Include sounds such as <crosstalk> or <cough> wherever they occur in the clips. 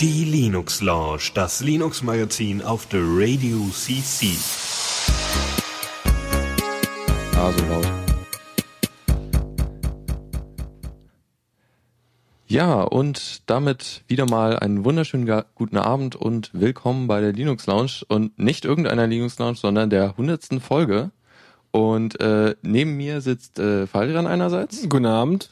Die Linux Lounge, das Linux Magazin auf der Radio CC. Ah, so laut. Ja, und damit wieder mal einen wunderschönen guten Abend und willkommen bei der Linux Lounge und nicht irgendeiner Linux Lounge, sondern der hundertsten Folge. Und äh, neben mir sitzt äh, Fadrian einerseits. Guten Abend.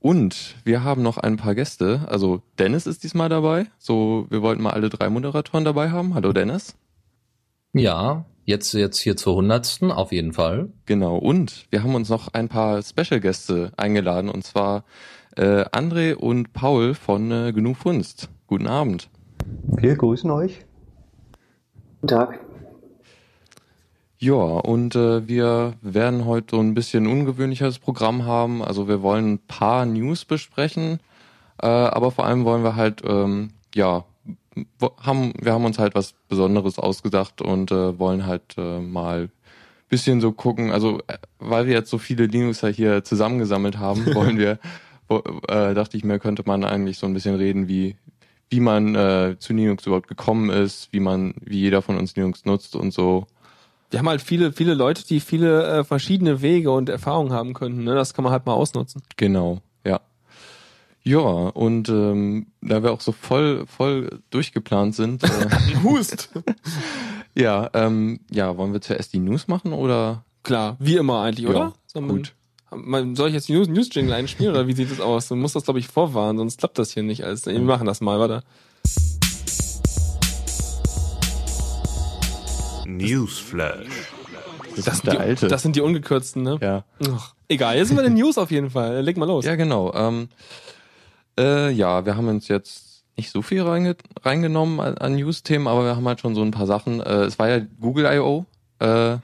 Und wir haben noch ein paar Gäste. Also Dennis ist diesmal dabei. So, wir wollten mal alle drei Moderatoren dabei haben. Hallo Dennis. Ja, jetzt jetzt hier zur hundertsten auf jeden Fall. Genau. Und wir haben uns noch ein paar Special Gäste eingeladen. Und zwar äh, André und Paul von äh, Genug Funst. Guten Abend. Wir grüßen euch. Guten Tag. Ja, und äh, wir werden heute so ein bisschen ungewöhnliches Programm haben. Also wir wollen ein paar News besprechen, äh, aber vor allem wollen wir halt, ähm, ja, haben, wir haben uns halt was Besonderes ausgedacht und äh, wollen halt äh, mal bisschen so gucken, also äh, weil wir jetzt so viele Linuxer hier zusammengesammelt haben, <laughs> wollen wir, äh, dachte ich mir, könnte man eigentlich so ein bisschen reden, wie wie man äh, zu Linux überhaupt gekommen ist, wie man, wie jeder von uns Linux nutzt und so wir haben halt viele, viele Leute, die viele äh, verschiedene Wege und Erfahrungen haben könnten. Ne? Das kann man halt mal ausnutzen. Genau, ja. Ja, und ähm, da wir auch so voll, voll durchgeplant sind. Äh, <laughs> Hust! <laughs> ja, ähm, ja, wollen wir zuerst die News machen oder? Klar, wie immer eigentlich, ja, oder? Man, gut. Man, soll ich jetzt die News, News Jingle einspielen oder wie sieht das aus? Du musst das, glaube ich, vorwarnen, sonst klappt das hier nicht. Also, wir machen das mal, warte. Newsflash. Das, das, sind die, alte. das sind die ungekürzten, ne? Ja. Ach, egal, jetzt sind wir in den News auf jeden Fall. Leg mal los. Ja, genau. Ähm, äh, ja, wir haben uns jetzt nicht so viel reinge reingenommen an, an News-Themen, aber wir haben halt schon so ein paar Sachen. Äh, es war ja Google I.O., äh,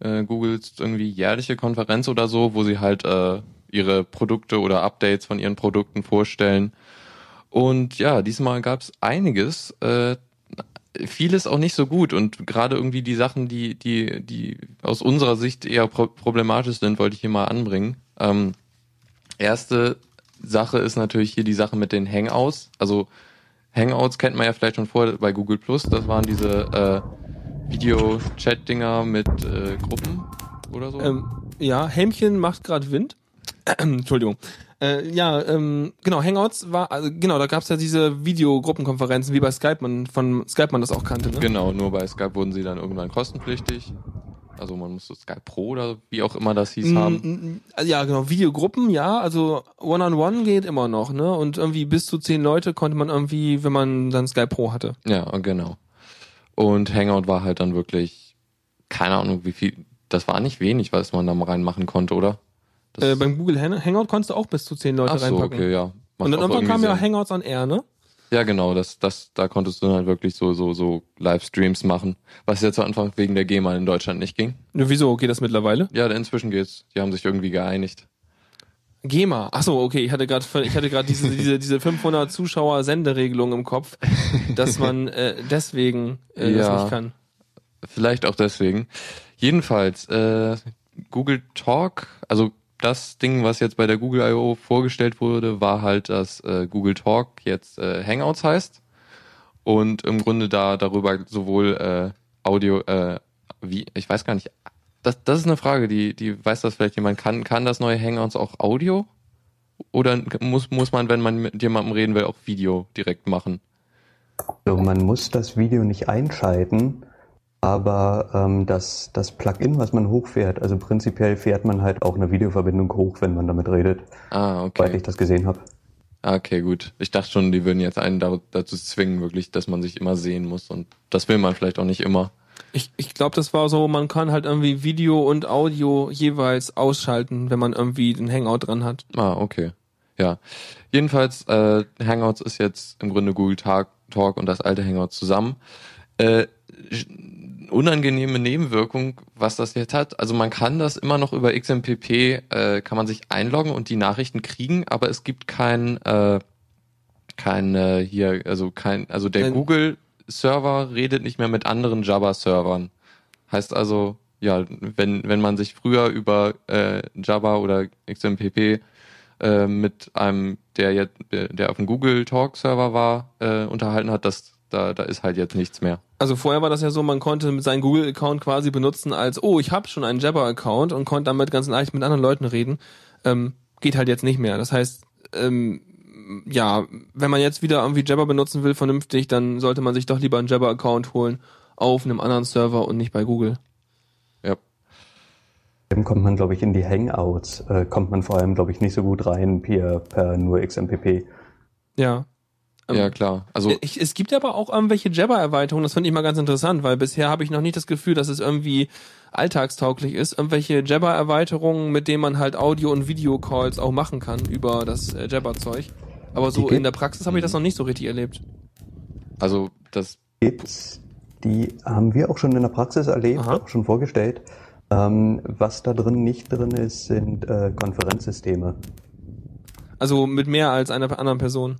äh, Googles irgendwie jährliche Konferenz oder so, wo sie halt äh, ihre Produkte oder Updates von ihren Produkten vorstellen. Und ja, diesmal gab es einiges. Äh, vieles auch nicht so gut und gerade irgendwie die Sachen, die, die, die aus unserer Sicht eher pro problematisch sind, wollte ich hier mal anbringen. Ähm, erste Sache ist natürlich hier die Sache mit den Hangouts. Also Hangouts kennt man ja vielleicht schon vor bei Google Plus. Das waren diese äh, Video-Chat-Dinger mit äh, Gruppen oder so. Ähm, ja, Hämchen macht gerade Wind. <clears throat> Entschuldigung. Äh, ja, ähm, genau, Hangouts war, also, genau, da gab's ja diese Videogruppenkonferenzen, wie bei Skype man von Skype man das auch kannte, ne? Genau, nur bei Skype wurden sie dann irgendwann kostenpflichtig. Also man musste Skype Pro oder wie auch immer das hieß haben. Ja, genau, Videogruppen, ja, also One-on-One -on -one geht immer noch, ne? Und irgendwie bis zu zehn Leute konnte man irgendwie, wenn man dann Skype Pro hatte. Ja, genau. Und Hangout war halt dann wirklich, keine Ahnung, wie viel, das war nicht wenig, was man da mal reinmachen konnte, oder? Äh, beim Google Hangout konntest du auch bis zu zehn Leute Ach so, reinpacken. okay, ja. Macht und dann irgendwann kam ja Hangouts on Air, ne? Ja, genau, das, das, da konntest du dann halt wirklich so, so, so Livestreams machen, was ja zu Anfang wegen der GEMA in Deutschland nicht ging. Ja, wieso? Geht das mittlerweile? Ja, inzwischen geht's. Die haben sich irgendwie geeinigt. GEMA. Ach so, okay. Ich hatte gerade, ich hatte gerade diese, diese, diese 500 Zuschauer Senderegelung im Kopf, dass man äh, deswegen äh, ja, das nicht kann. Vielleicht auch deswegen. Jedenfalls äh, Google Talk, also das Ding, was jetzt bei der Google I.O. vorgestellt wurde, war halt, dass äh, Google Talk jetzt äh, Hangouts heißt und im Grunde da darüber sowohl äh, Audio, äh, wie, ich weiß gar nicht, das, das ist eine Frage, die, die weiß das vielleicht jemand, kann, kann das neue Hangouts auch Audio? Oder muss, muss man, wenn man mit jemandem reden will, auch Video direkt machen? Also man muss das Video nicht einschalten, aber ähm, das, das Plugin, was man hochfährt, also prinzipiell fährt man halt auch eine Videoverbindung hoch, wenn man damit redet. Ah, okay. Weil ich das gesehen habe. Ah, okay, gut. Ich dachte schon, die würden jetzt einen dazu zwingen, wirklich, dass man sich immer sehen muss. Und das will man vielleicht auch nicht immer. Ich, ich glaube, das war so, man kann halt irgendwie Video und Audio jeweils ausschalten, wenn man irgendwie den Hangout dran hat. Ah, okay. Ja. Jedenfalls, äh, Hangouts ist jetzt im Grunde Google Talk, Talk und das alte Hangout zusammen. Äh, unangenehme Nebenwirkung, was das jetzt hat. Also man kann das immer noch über XMPP, äh, kann man sich einloggen und die Nachrichten kriegen, aber es gibt kein, äh, kein äh, hier, also kein, also der Google-Server redet nicht mehr mit anderen Java-Servern. Heißt also, ja, wenn, wenn man sich früher über äh, Java oder XMPP äh, mit einem, der jetzt, der auf dem Google Talk Server war, äh, unterhalten hat, dass da, da ist halt jetzt nichts mehr. Also vorher war das ja so, man konnte mit seinem Google-Account quasi benutzen als, oh, ich habe schon einen Jabber-Account und konnte damit ganz leicht mit anderen Leuten reden. Ähm, geht halt jetzt nicht mehr. Das heißt, ähm, ja, wenn man jetzt wieder irgendwie Jabber benutzen will, vernünftig, dann sollte man sich doch lieber einen Jabber-Account holen auf einem anderen Server und nicht bei Google. Ja. Dann kommt man, glaube ich, in die Hangouts, äh, kommt man vor allem, glaube ich, nicht so gut rein per, per nur XMPP. Ja. Ähm, Ja, klar. Also, Ich, es gibt aber auch irgendwelche Jabber-Erweiterungen, das finde ich mal ganz interessant, weil bisher habe ich noch nicht das Gefühl, dass es irgendwie alltagstauglich ist. Irgendwelche Jabber-Erweiterungen, mit denen man halt Audio- und Video-Calls auch machen kann über das äh, Jabber-Zeug. Aber so in der Praxis habe ich das noch nicht so richtig erlebt. also das, Gibt's, die haben wir auch schon in der Praxis erlebt, Aha. auch schon vorgestellt. Ähm, was da drin nicht drin ist, sind äh, Konferenzsysteme. Also mit mehr als einer anderen Person.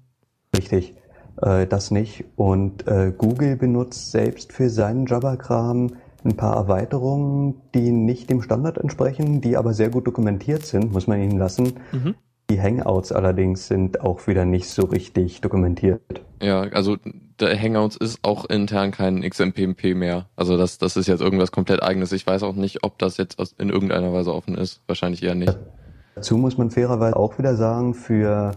Richtig, äh, das nicht. Und äh, Google benutzt selbst für seinen Jabber-Kram ein paar Erweiterungen, die nicht dem Standard entsprechen, die aber sehr gut dokumentiert sind, muss man ihnen lassen. Mhm. Die Hangouts allerdings sind auch wieder nicht so richtig dokumentiert. ja, also der Hangouts ist auch intern kein XMPP mehr. Also das, das ist jetzt irgendwas komplett eigenes. Ich weiß auch nicht, ob das jetzt in irgendeiner Weise offen ist. Wahrscheinlich eher nicht. Dazu muss man fairerweise auch wieder sagen, für, äh,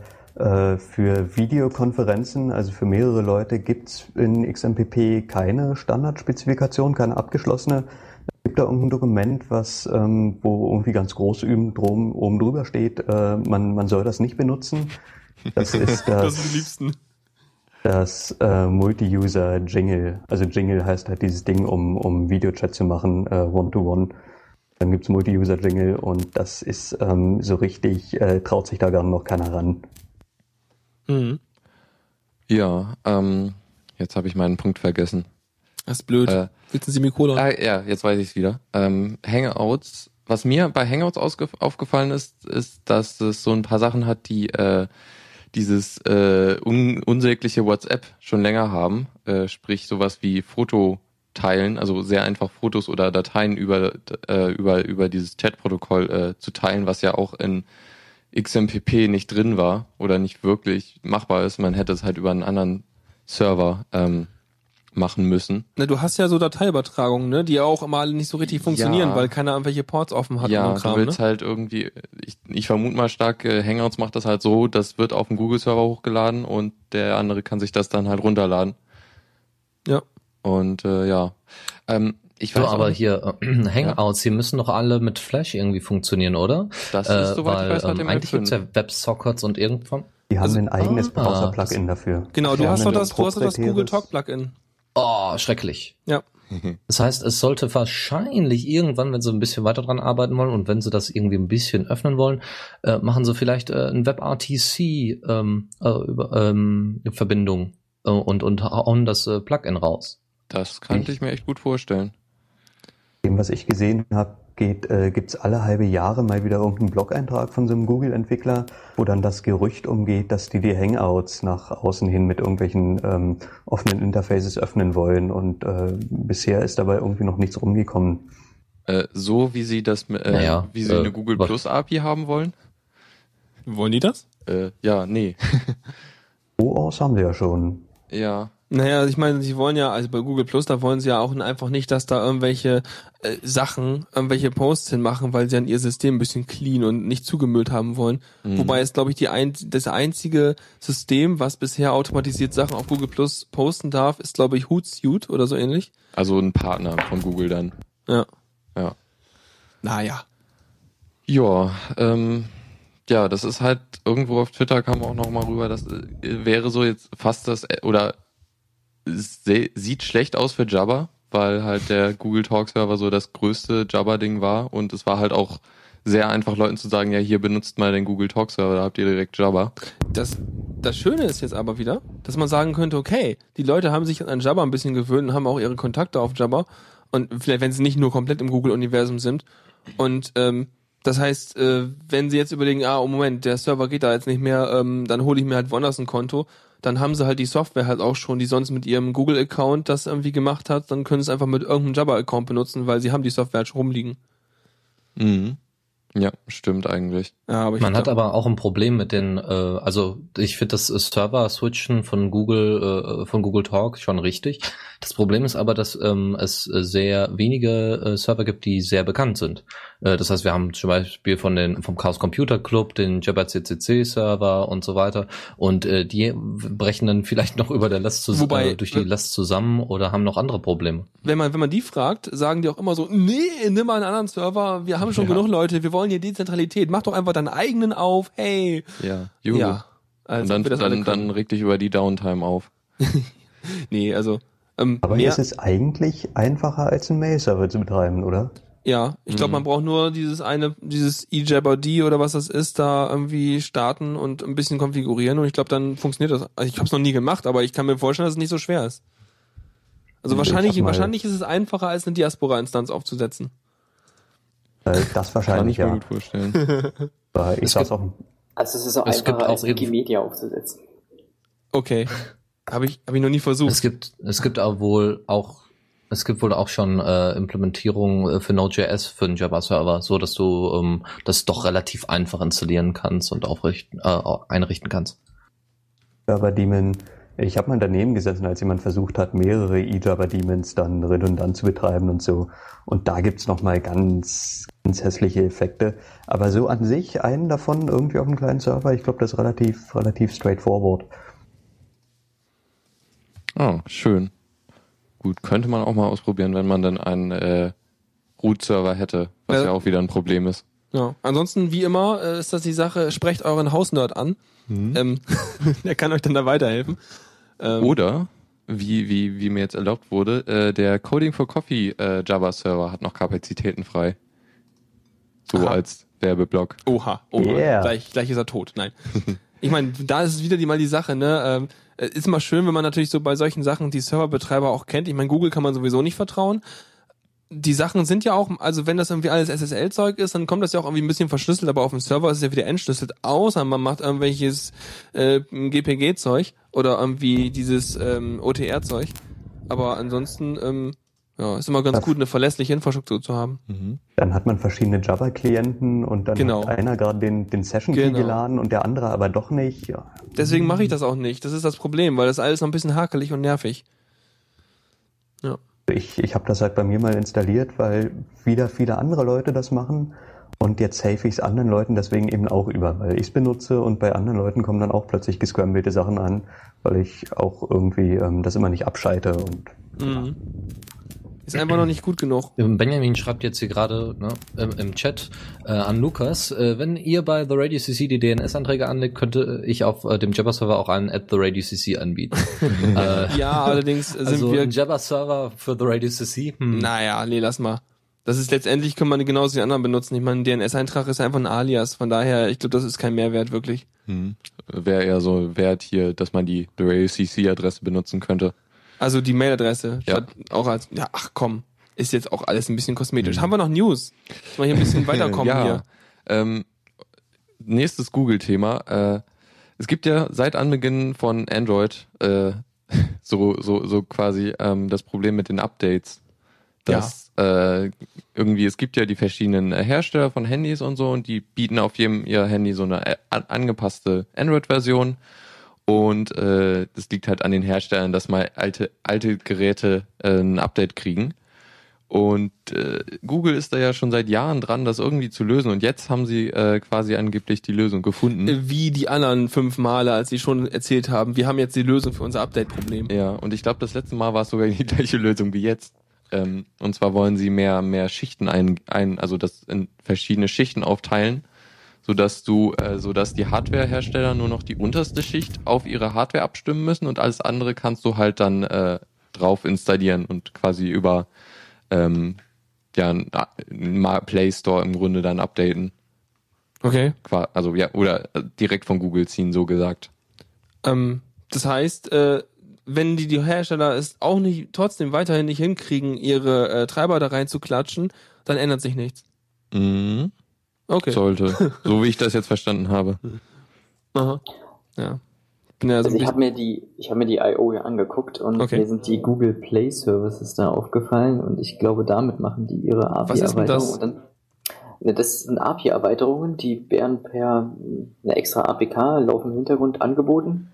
für Videokonferenzen, also für mehrere Leute, gibt's in XMPP keine Standardspezifikation, keine abgeschlossene. Es gibt da irgendein Dokument, was, ähm, wo irgendwie ganz groß drum, oben drüber steht, äh, man, man soll das nicht benutzen. Das <laughs> ist Das das, Liebsten. das äh, Multi-User-Jingle. Also Jingle heißt halt dieses Ding, um, um Videochat zu machen, äh, One-to-One. Dann gibt's Multi-User-Jingle und das ist ähm, so richtig, äh, traut sich da gar noch keiner ran. Mhm. Ja, ähm, jetzt habe ich meinen Punkt vergessen. Das ist blöd. Äh, Willst du ein Semikolon? Ah, ja, jetzt weiß ich es wieder. Ähm, Hangouts, was mir bei Hangouts aufgefallen ist, ist, dass es so ein paar Sachen hat, die äh, dieses äh, un unsägliche WhatsApp schon länger haben. Äh, sprich sowas wie Foto teilen, also sehr einfach Fotos oder Dateien über, äh, über, über dieses Chat-Protokoll äh, zu teilen, was ja auch in XMPP nicht drin war oder nicht wirklich machbar ist. Man hätte es halt über einen anderen Server ähm, machen müssen. Ne, du hast ja so Dateiübertragungen, ne, die auch immer alle nicht so richtig funktionieren, Ja. weil keiner irgendwelche Ports offen hat ja, und so du Kram, willst ne? halt irgendwie, ich, ich vermute mal stark, äh, Hangouts macht das halt so, das wird auf dem Google-Server hochgeladen und der andere kann sich das dann halt runterladen. Ja. Und äh, ja, ähm, ich So, weiß auch aber hier äh, <clears throat> Hangouts, die müssen doch alle mit Flash irgendwie funktionieren, oder? das Äh, ist, soweit weil ich weiß, ähm, eigentlich gibt's ja WebSockets und irgendwann. Die haben Also- ein eigenes ah, Browser-Plugin dafür. Genau, du hast doch das, du hast doch das Google proprietäres- Talk Plugin. Oh, schrecklich. Ja. <laughs> Das heißt, es sollte wahrscheinlich irgendwann, wenn sie ein bisschen weiter dran arbeiten wollen und wenn sie das irgendwie ein bisschen öffnen wollen, äh, machen sie vielleicht äh, ein WebRTC ähm, äh, über, ähm, Verbindung äh, und und hauen das äh, Plugin raus. das kann ich mir echt gut vorstellen. Was ich gesehen habe, geht, äh, gibt's alle halbe Jahre mal wieder irgendeinen Blog-Eintrag von so einem Google-Entwickler, wo dann das Gerücht umgeht, dass die die Hangouts nach außen hin mit irgendwelchen ähm, offenen Interfaces öffnen wollen. Und äh, bisher ist dabei irgendwie noch nichts rumgekommen. Äh, so wie sie das, äh, Naja, wie sie äh, eine Google Plus API haben wollen. Wollen die das? Äh, ja, nee. <laughs> OAuth haben sie ja schon. ja, Naja, ich meine, sie wollen ja, also bei Google Plus, da wollen sie ja auch einfach nicht, dass da irgendwelche äh, Sachen, irgendwelche Posts hinmachen, weil sie an ihr System ein bisschen clean und nicht zugemüllt haben wollen. Mhm. Wobei es, glaube ich, die ein, das einzige System, was bisher automatisiert Sachen auf Google Plus posten darf, ist, glaube ich, Hootsuite oder so ähnlich. also ein Partner von Google dann. Ja. Ja. Naja. Ja, ähm, ja, das ist halt irgendwo auf Twitter kam auch noch mal rüber, das äh, wäre so jetzt fast das äh, oder sieht schlecht aus für Jabba, weil halt der Google Talk Server so das größte Jabba Ding war und es war halt auch sehr einfach Leuten zu sagen, ja, hier benutzt mal den Google Talk Server, da habt ihr direkt Jabba. Das, das Schöne ist jetzt aber wieder, dass man sagen könnte, okay, die Leute haben sich an Jabba ein bisschen gewöhnt und haben auch ihre Kontakte auf Jabba. Und vielleicht, wenn sie nicht nur komplett im Google-Universum sind. Und ähm, das heißt, äh, wenn sie jetzt überlegen, ah, oh Moment, der Server geht da jetzt nicht mehr, ähm, dann hole ich mir halt woanders ein Konto, dann haben sie halt die Software halt auch schon, die sonst mit ihrem Google-Account das irgendwie gemacht hat, dann können sie es einfach mit irgendeinem Jabba-Account benutzen, weil sie haben die Software halt schon rumliegen. Mhm. Ja, stimmt eigentlich. Ja, aber ich Man hat aber auch ein Problem mit den, äh, also ich finde das Server-Switchen von Google, äh, von Google Talk schon richtig. Das Problem ist aber, dass ähm, es sehr wenige äh, Server gibt, die sehr bekannt sind. Äh, das heißt, wir haben zum Beispiel von den vom Chaos Computer Club den Jabber CCC Server und so weiter und äh, die brechen dann vielleicht noch über der Last zus Wobei- äh, durch die Last zusammen oder haben noch andere Probleme. wenn man, wenn man die fragt, sagen die auch immer so, nee, nimm mal einen anderen Server, wir haben schon Ja. genug Leute, wir wollen hier Dezentralität, mach doch einfach deinen eigenen auf, hey. Ja, Juhu. Ja. Als Und dann, wir das dann, dann reg dich über die Downtime auf. <laughs> Nee, also, ähm, Aber mehr, es ist eigentlich einfacher als einen Mail-Server zu betreiben, oder? ja, ich glaube, Mhm. man braucht nur dieses eine, dieses eJabber-D oder was das ist, da irgendwie starten und ein bisschen konfigurieren und ich glaube, dann funktioniert das. Also ich habe es noch nie gemacht, aber ich kann mir vorstellen, dass es nicht so schwer ist. Also Ich wahrscheinlich, wahrscheinlich ist es einfacher, als eine Diaspora-Instanz aufzusetzen. Äh, Das Kann wahrscheinlich, ich mir ja. gut vorstellen. <laughs> Aber ich Es saß gibt- auch Also es ist auch Es gibt einfacher auch als Wikimedia aufzusetzen. Okay. Habe ich, hab ich noch nie versucht. Es gibt, es gibt auch wohl auch, es gibt wohl auch schon äh, Implementierungen äh, für Node.js für den Java-Server, so dass du ähm, das doch relativ einfach installieren kannst und aufrichten, äh, einrichten kannst. Java-Daemon. Ich habe mal daneben gesessen, als jemand versucht hat, mehrere eJava-Daemons dann redundant zu betreiben und so. Und da gibt's noch mal ganz, ganz hässliche Effekte. Aber so an sich, einen davon irgendwie auf einem kleinen Server, ich glaube, das ist relativ, relativ straightforward. Ah, schön. Gut, könnte man auch mal ausprobieren, wenn man dann einen äh, Root-Server hätte, was Ja. ja. auch wieder ein Problem ist. Ja. Ansonsten, wie immer, äh, ist das die Sache, sprecht euren Hausnerd an. Ähm, <laughs> der kann euch dann da weiterhelfen. Ähm, Oder, wie, wie, wie mir jetzt erlaubt wurde, äh, der Coding for Coffee äh, Java-Server hat noch Kapazitäten frei. So Aha. als Werbeblock. Oha, oha. Yeah. Gleich, gleich ist er tot. Nein. <laughs> Ich meine, da ist es wieder die mal die Sache, ne? Ähm, äh, ist immer schön, wenn man natürlich so bei solchen Sachen die Serverbetreiber auch kennt. Ich meine, Google kann man sowieso nicht vertrauen. Die Sachen sind ja auch, also wenn das irgendwie alles SSL-Zeug ist, dann kommt das ja auch irgendwie ein bisschen verschlüsselt, aber auf dem Server ist es ja wieder entschlüsselt, außer man macht irgendwelches äh, GPG-Zeug oder irgendwie dieses ähm, OTR-Zeug. Aber ansonsten, ähm, ja, ist immer ganz Ja. gut, eine verlässliche Infrastruktur zu haben. Dann hat man verschiedene Java-Klienten und dann Genau. hat einer gerade den, den Session-Key Genau. geladen und der andere aber doch nicht. Ja. Deswegen mache ich das auch nicht. Das ist das Problem, weil das alles noch ein bisschen hakelig und nervig. Ja. Ich, ich habe das halt bei mir mal installiert, weil wieder viele andere Leute das machen. Und jetzt helfe ich es anderen Leuten deswegen eben auch über, weil ich es benutze und bei anderen Leuten kommen dann auch plötzlich gescrambelte Sachen an, weil ich auch irgendwie ähm, das immer nicht abschalte und Mhm. Ist einfach noch nicht gut genug. Benjamin schreibt jetzt hier gerade ne, im, im Chat äh, an Lukas, äh, wenn ihr bei The Radio CC die DNS-Anträge anlegt, könnte ich auf äh, dem Jabber-Server auch einen at The Radio CC anbieten. äh, <laughs> Ja, allerdings sind also wir. ein Jabber-Server für The Radio CC? Hm. Naja, nee, lass mal. Das ist letztendlich, können man genauso die anderen benutzen. Ich meine, ein DNS-Eintrag ist einfach ein Alias. Von daher, ich glaube, das ist kein Mehrwert wirklich. Hm. Wäre eher so wert hier, dass man die CC-Adresse benutzen könnte. Also die Mailadresse. Ja. Auch als, ja, ach komm. Ist jetzt auch alles ein bisschen kosmetisch. Haben wir noch News? Dass wir hier ein bisschen <laughs> weiterkommen ja. hier. Ähm, nächstes Google-Thema. Äh, es gibt ja seit Anbeginn von Android äh, <laughs> so, so, so quasi ähm, das Problem mit den Updates. Dass äh, irgendwie, es gibt ja die verschiedenen äh, Hersteller von Handys und so und die bieten auf jedem ihr Handy so eine äh, an, angepasste Android-Version. Und äh, das liegt halt an den Herstellern, dass mal alte, alte Geräte äh, ein Update kriegen. Und äh, Google ist da ja schon seit Jahren dran, das irgendwie zu lösen. Und jetzt haben sie äh, quasi angeblich die Lösung gefunden. Wie die anderen fünf Male, als sie schon erzählt haben, wir haben jetzt die Lösung für unser Update-Problem. Ja, und ich glaube, das letzte Mal war es sogar <laughs> die gleiche Lösung wie jetzt. Ähm, und zwar wollen sie mehr, mehr Schichten ein, ein, also das in verschiedene Schichten aufteilen, sodass du, äh, sodass die Hardwarehersteller nur noch die unterste Schicht auf ihre Hardware abstimmen müssen und alles andere kannst du halt dann äh, drauf installieren und quasi über ähm, ja, Play Store im Grunde dann updaten. Okay. Also ja, oder äh, direkt von Google ziehen, so gesagt. Ähm, das heißt, äh, wenn die, die Hersteller es auch nicht trotzdem weiterhin nicht hinkriegen, ihre äh, Treiber da rein zu klatschen, dann ändert sich nichts. Mhm. Okay. Sollte. so wie ich das jetzt verstanden habe. Aha. Ja. Bin ja so Also ein ich habe mir die, ich habe mir die I.O. ja angeguckt und Okay. mir sind die Google Play Services da aufgefallen und ich glaube, damit machen die ihre Was ist denn API-Erweiterung. das? Ne, Das sind API-Erweiterungen, die werden per eine extra APK laufen im Hintergrund angeboten.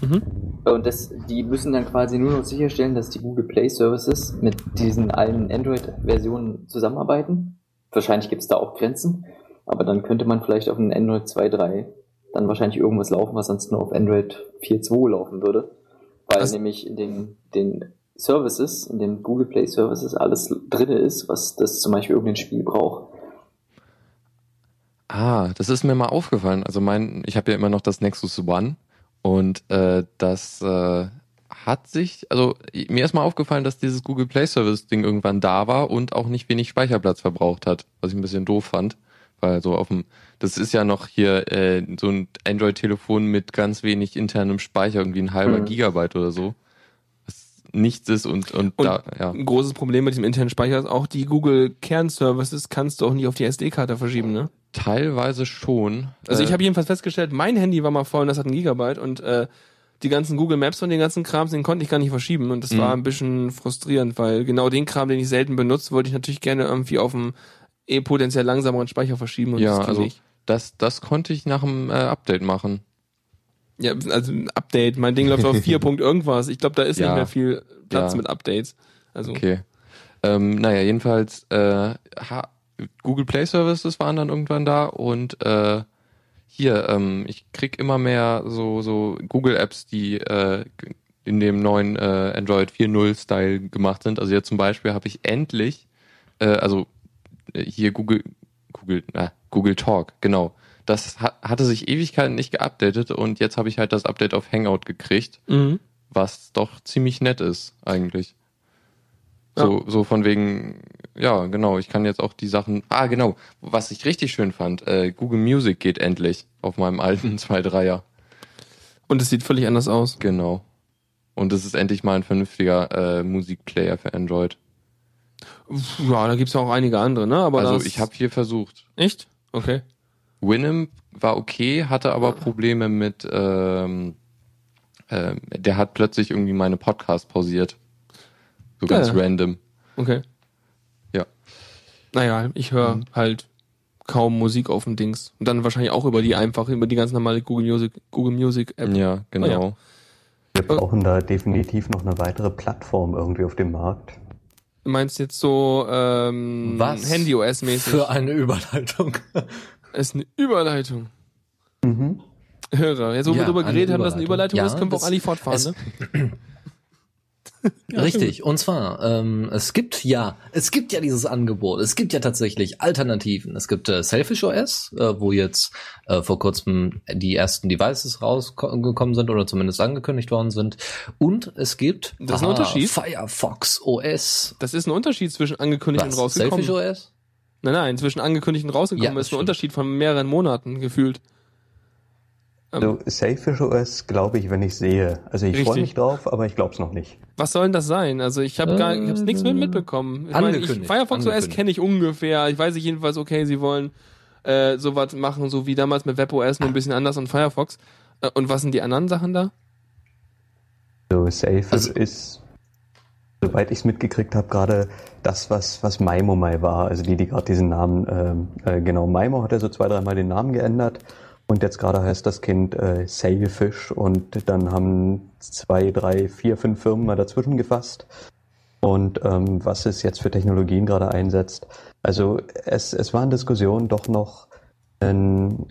Mhm. Und das, die müssen dann quasi nur noch sicherstellen, dass die Google Play Services mit diesen allen Android-Versionen zusammenarbeiten. Wahrscheinlich gibt es da auch Grenzen, aber dann könnte man vielleicht auf einem Android 2.3 dann wahrscheinlich irgendwas laufen, was sonst nur auf Android 4.2 laufen würde. Weil Also- nämlich in den, den Services, in den Google Play Services alles drinne ist, was das zum Beispiel irgendein Spiel braucht. Ah, das ist mir mal aufgefallen. Also mein, ich habe ja immer noch das Nexus One und äh, das äh, hat sich, also mir ist mal aufgefallen, dass dieses Google Play Service Ding irgendwann da war und auch nicht wenig Speicherplatz verbraucht hat, was ich ein bisschen doof fand, weil so auf dem, das ist ja noch hier äh, so ein Android-Telefon mit ganz wenig internem Speicher, irgendwie ein halber Mhm. Gigabyte oder so, was nichts ist und und, Und da, ja. Ein großes Problem mit dem internen Speicher ist auch, die Google Kernservices kannst du auch nicht auf die SD-Karte verschieben, ne? Teilweise schon. Also ich Äh, habe jedenfalls festgestellt, mein Handy war mal voll und das hat ein Gigabyte und äh, die ganzen Google Maps und den ganzen Krams, den konnte ich gar nicht verschieben und das Mhm. war ein bisschen frustrierend, weil genau den Kram, den ich selten benutze, wollte ich natürlich gerne irgendwie auf dem eh potenziell langsameren Speicher verschieben und Ja, das also nicht. das, das konnte ich nach dem äh, Update machen. Ja, also ein Update, mein Ding läuft auf <laughs> 4 Punkt irgendwas. Ich glaube, da ist Ja. nicht mehr viel Platz Ja. mit Updates. Also Okay. Ähm, naja, jedenfalls äh, ha, Google Play Services waren dann irgendwann da und äh, hier, ähm, ich krieg immer mehr so so Google Apps, die äh, in dem neuen äh, Android 4.0 Style gemacht sind. Also jetzt zum Beispiel habe ich endlich, äh, also hier Google Google äh, Google Talk, genau. Das ha hatte sich Ewigkeiten nicht geupdatet und jetzt habe ich halt das Update auf Hangout gekriegt mhm. was doch ziemlich nett ist eigentlich. So, so von wegen, ja, genau, ich kann jetzt auch die Sachen, ah, genau, was ich richtig schön fand, äh, Google Music geht endlich auf meinem alten <laughs> 2.3er, und es sieht völlig anders aus. genau. Und es ist endlich mal ein vernünftiger äh, Musikplayer für Android. Ja, da gibt's ja auch einige andere, ne? Aber also das, ich habe hier versucht. echt? Okay. Winamp war okay, hatte aber Probleme mit, ähm, ähm, der hat plötzlich irgendwie meine Podcast pausiert. So ganz Ja. random. Okay. Ja. Naja, ich höre Mhm. halt kaum Musik auf dem Dings. Und dann wahrscheinlich auch über die einfach, über die ganz normale Google Music, Google Music App. Ja, genau. Wir brauchen da definitiv noch eine weitere Plattform irgendwie auf dem Markt. Du meinst jetzt so ähm, Was Handy-OS-mäßig? Für eine Überleitung. <laughs> ist eine Überleitung. Mhm. Hörer. Jetzt, wo wir Ja, darüber eine geredet haben, dass eine Überleitung Überleitung. ist, können wir auch Ja, eigentlich fortfahren, es- ne? <clears throat> Richtig. Und zwar, ähm, es gibt ja, es gibt ja dieses Angebot. Es gibt ja tatsächlich Alternativen. Es gibt äh, Selfish OS, äh, wo jetzt äh, vor kurzem die ersten Devices rausgekommen sind oder zumindest angekündigt worden sind. Und es gibt Das ist ein Unterschied? Firefox OS. Das ist ein Unterschied zwischen angekündigt und Was? rausgekommen. Selfish OS? Nein, nein, zwischen angekündigt und rausgekommen Ja, ist ein stimmt. Unterschied von mehreren Monaten gefühlt. Ähm, So, Sailfish OS glaube ich, wenn ich sehe. Also ich freue mich drauf, aber ich glaube es noch nicht. Was soll denn das sein? Also ich habe gar, ich nichts mit mitbekommen. Ich meine, ich, Firefox OS kenne ich ungefähr. Ich weiß nicht jedenfalls, okay, sie wollen äh, sowas machen, so wie damals mit WebOS, nur ein bisschen anders und Firefox. Äh, und was sind die anderen Sachen da? So Sailfish Also- ist, soweit ich es mitgekriegt habe, gerade das, was, was Maimo mal war. Also die, die gerade diesen Namen, ähm, äh, genau, Maimo hat ja so zwei, dreimal den Namen geändert. Und jetzt gerade heißt das Kind äh, Sailfish und dann haben zwei, drei, vier, fünf Firmen mal dazwischen gefasst. Und ähm, was es jetzt für Technologien gerade einsetzt. Also es, es war in Diskussion doch noch ein,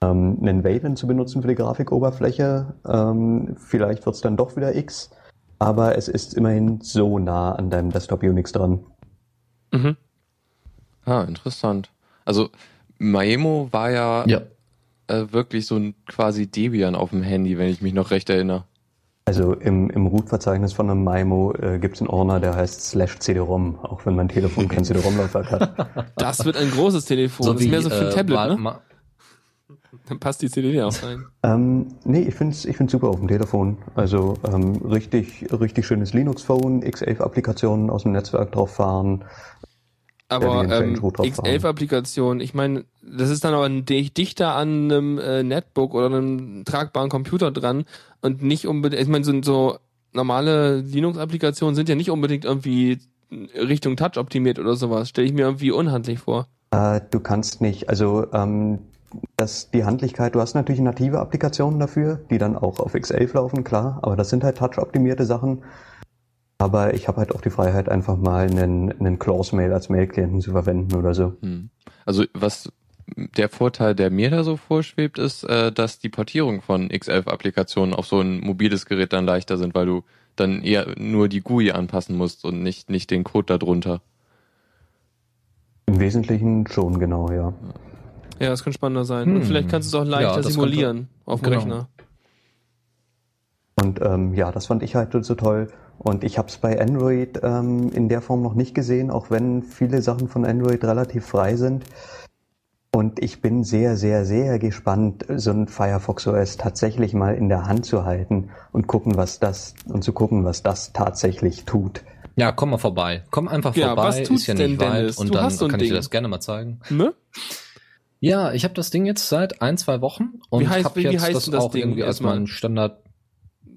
ähm, einen Wayland zu benutzen für die Grafikoberfläche. Ähm, vielleicht wird es dann doch wieder X, aber es ist immerhin so nah an deinem Desktop Unix dran. Mhm. Ah, interessant. Also Maemo war ja, Ja. Äh, wirklich so ein quasi Debian auf dem Handy, wenn ich mich noch recht erinnere. Also im, im Root-Verzeichnis von einem Maimo äh, gibt es einen Ordner, der heißt slash CD-ROM, auch wenn mein Telefon kein CD-ROM-Laufwerk hat. <laughs> Das wird ein großes Telefon. das ist mehr so für ein äh, Tablet, mal- ne? mal- Dann passt die CD auch rein. Ähm, nee, ich find's ich find's super auf dem Telefon. Also ähm, richtig, richtig schönes Linux-Phone, X11-Applikationen aus dem Netzwerk drauf fahren. Aber ähm, Change Root drauf X11-Applikation, ich meine, das ist dann aber dichter an einem äh, Netbook oder einem tragbaren Computer dran und nicht unbedingt, ich meine, so, so normale Linux-Applikationen sind ja nicht unbedingt irgendwie Richtung Touch optimiert oder sowas. Stelle ich mir irgendwie unhandlich vor. Äh, du kannst nicht, also ähm, das, die Handlichkeit, du hast natürlich native Applikationen dafür, die dann auch auf X11 laufen, klar, aber das sind halt touch-optimierte Sachen. Aber ich habe halt auch die Freiheit, einfach mal einen, einen Close-Mail als Mail-Klienten zu verwenden oder so. Hm. Also was der Vorteil, der mir da so vorschwebt, ist, äh, dass die Portierung von X11-Applikationen auf so ein mobiles Gerät dann leichter sind, weil du dann eher nur die GUI anpassen musst und nicht, nicht den Code darunter. Im Wesentlichen schon, genau, ja. Ja, das könnte spannender sein. Und Hm. vielleicht kannst du es auch leichter Ja, simulieren auf dem genau. Rechner. Und ähm, ja, das fand ich halt so toll. Und ich habe es bei Android ähm, in der Form noch nicht gesehen, auch wenn viele Sachen von Android relativ frei sind. Und ich bin sehr, sehr, sehr gespannt, so ein Firefox OS tatsächlich mal in der Hand zu halten und gucken, was das und zu gucken, was das tatsächlich tut. Ja, komm mal vorbei. Komm einfach Ja, vorbei, was tut's ist ja denn, nicht weit Dennis? und Du dann hast so ein kann ich dir Ding. das gerne mal zeigen. Ne? Ja, ich habe das Ding jetzt seit ein, zwei Wochen und Wie heißt- hab wie- wie jetzt heißt das denn das auch Ding irgendwie als erstmal? mein Standard.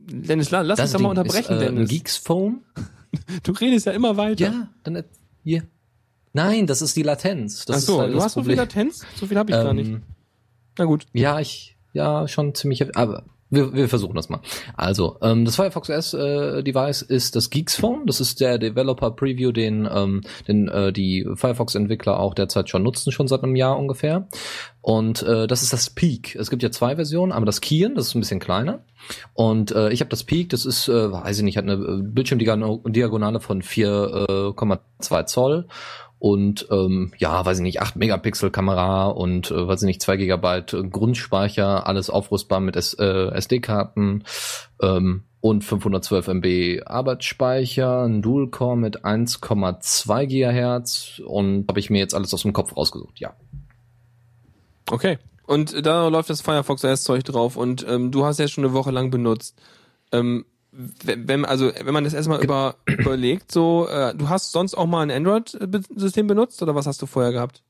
Dennis, la- lass uns doch mal unterbrechen, ist, äh, Dennis. Geeks Phone. <laughs> Du redest ja immer weiter. Ja, dann hier. Nein, das ist die Latenz. Das Ach so, ist halt du das hast so viel Problem. Latenz? So viel habe ich gar nicht. Ähm, Na gut. Ja, ich, ja, schon ziemlich, aber wir, wir versuchen das mal. Also, ähm, das Firefox OS äh, Device ist das Geeks Phone. Das ist der Developer Preview, den, ähm, den äh, die Firefox Entwickler auch derzeit schon nutzen, schon seit einem Jahr ungefähr. Und äh, das ist das Peak. Es gibt ja zwei Versionen, aber das Kian, das ist ein bisschen kleiner. Und äh, ich habe das Peak, das ist, äh, weiß ich nicht, hat eine äh, Bildschirmdiagonale von 4,2 Zoll und ähm, ja, weiß ich nicht, 8 Megapixel Kamera und äh, weiß ich nicht, 2 Gigabyte Grundspeicher, alles aufrüstbar mit äh, SD-Karten ähm, und 512 MB Arbeitsspeicher, ein Dual-Core mit 1,2 Gigahertz und habe ich mir jetzt alles aus dem Kopf rausgesucht, ja. Okay. Und da läuft das Firefox OS-Zeug drauf und ähm, du hast ja schon eine Woche lang benutzt. Ähm, wenn- also wenn man das erstmal über, <clears throat> überlegt, so, äh, du hast sonst auch mal ein Android-System benutzt oder was hast du vorher gehabt?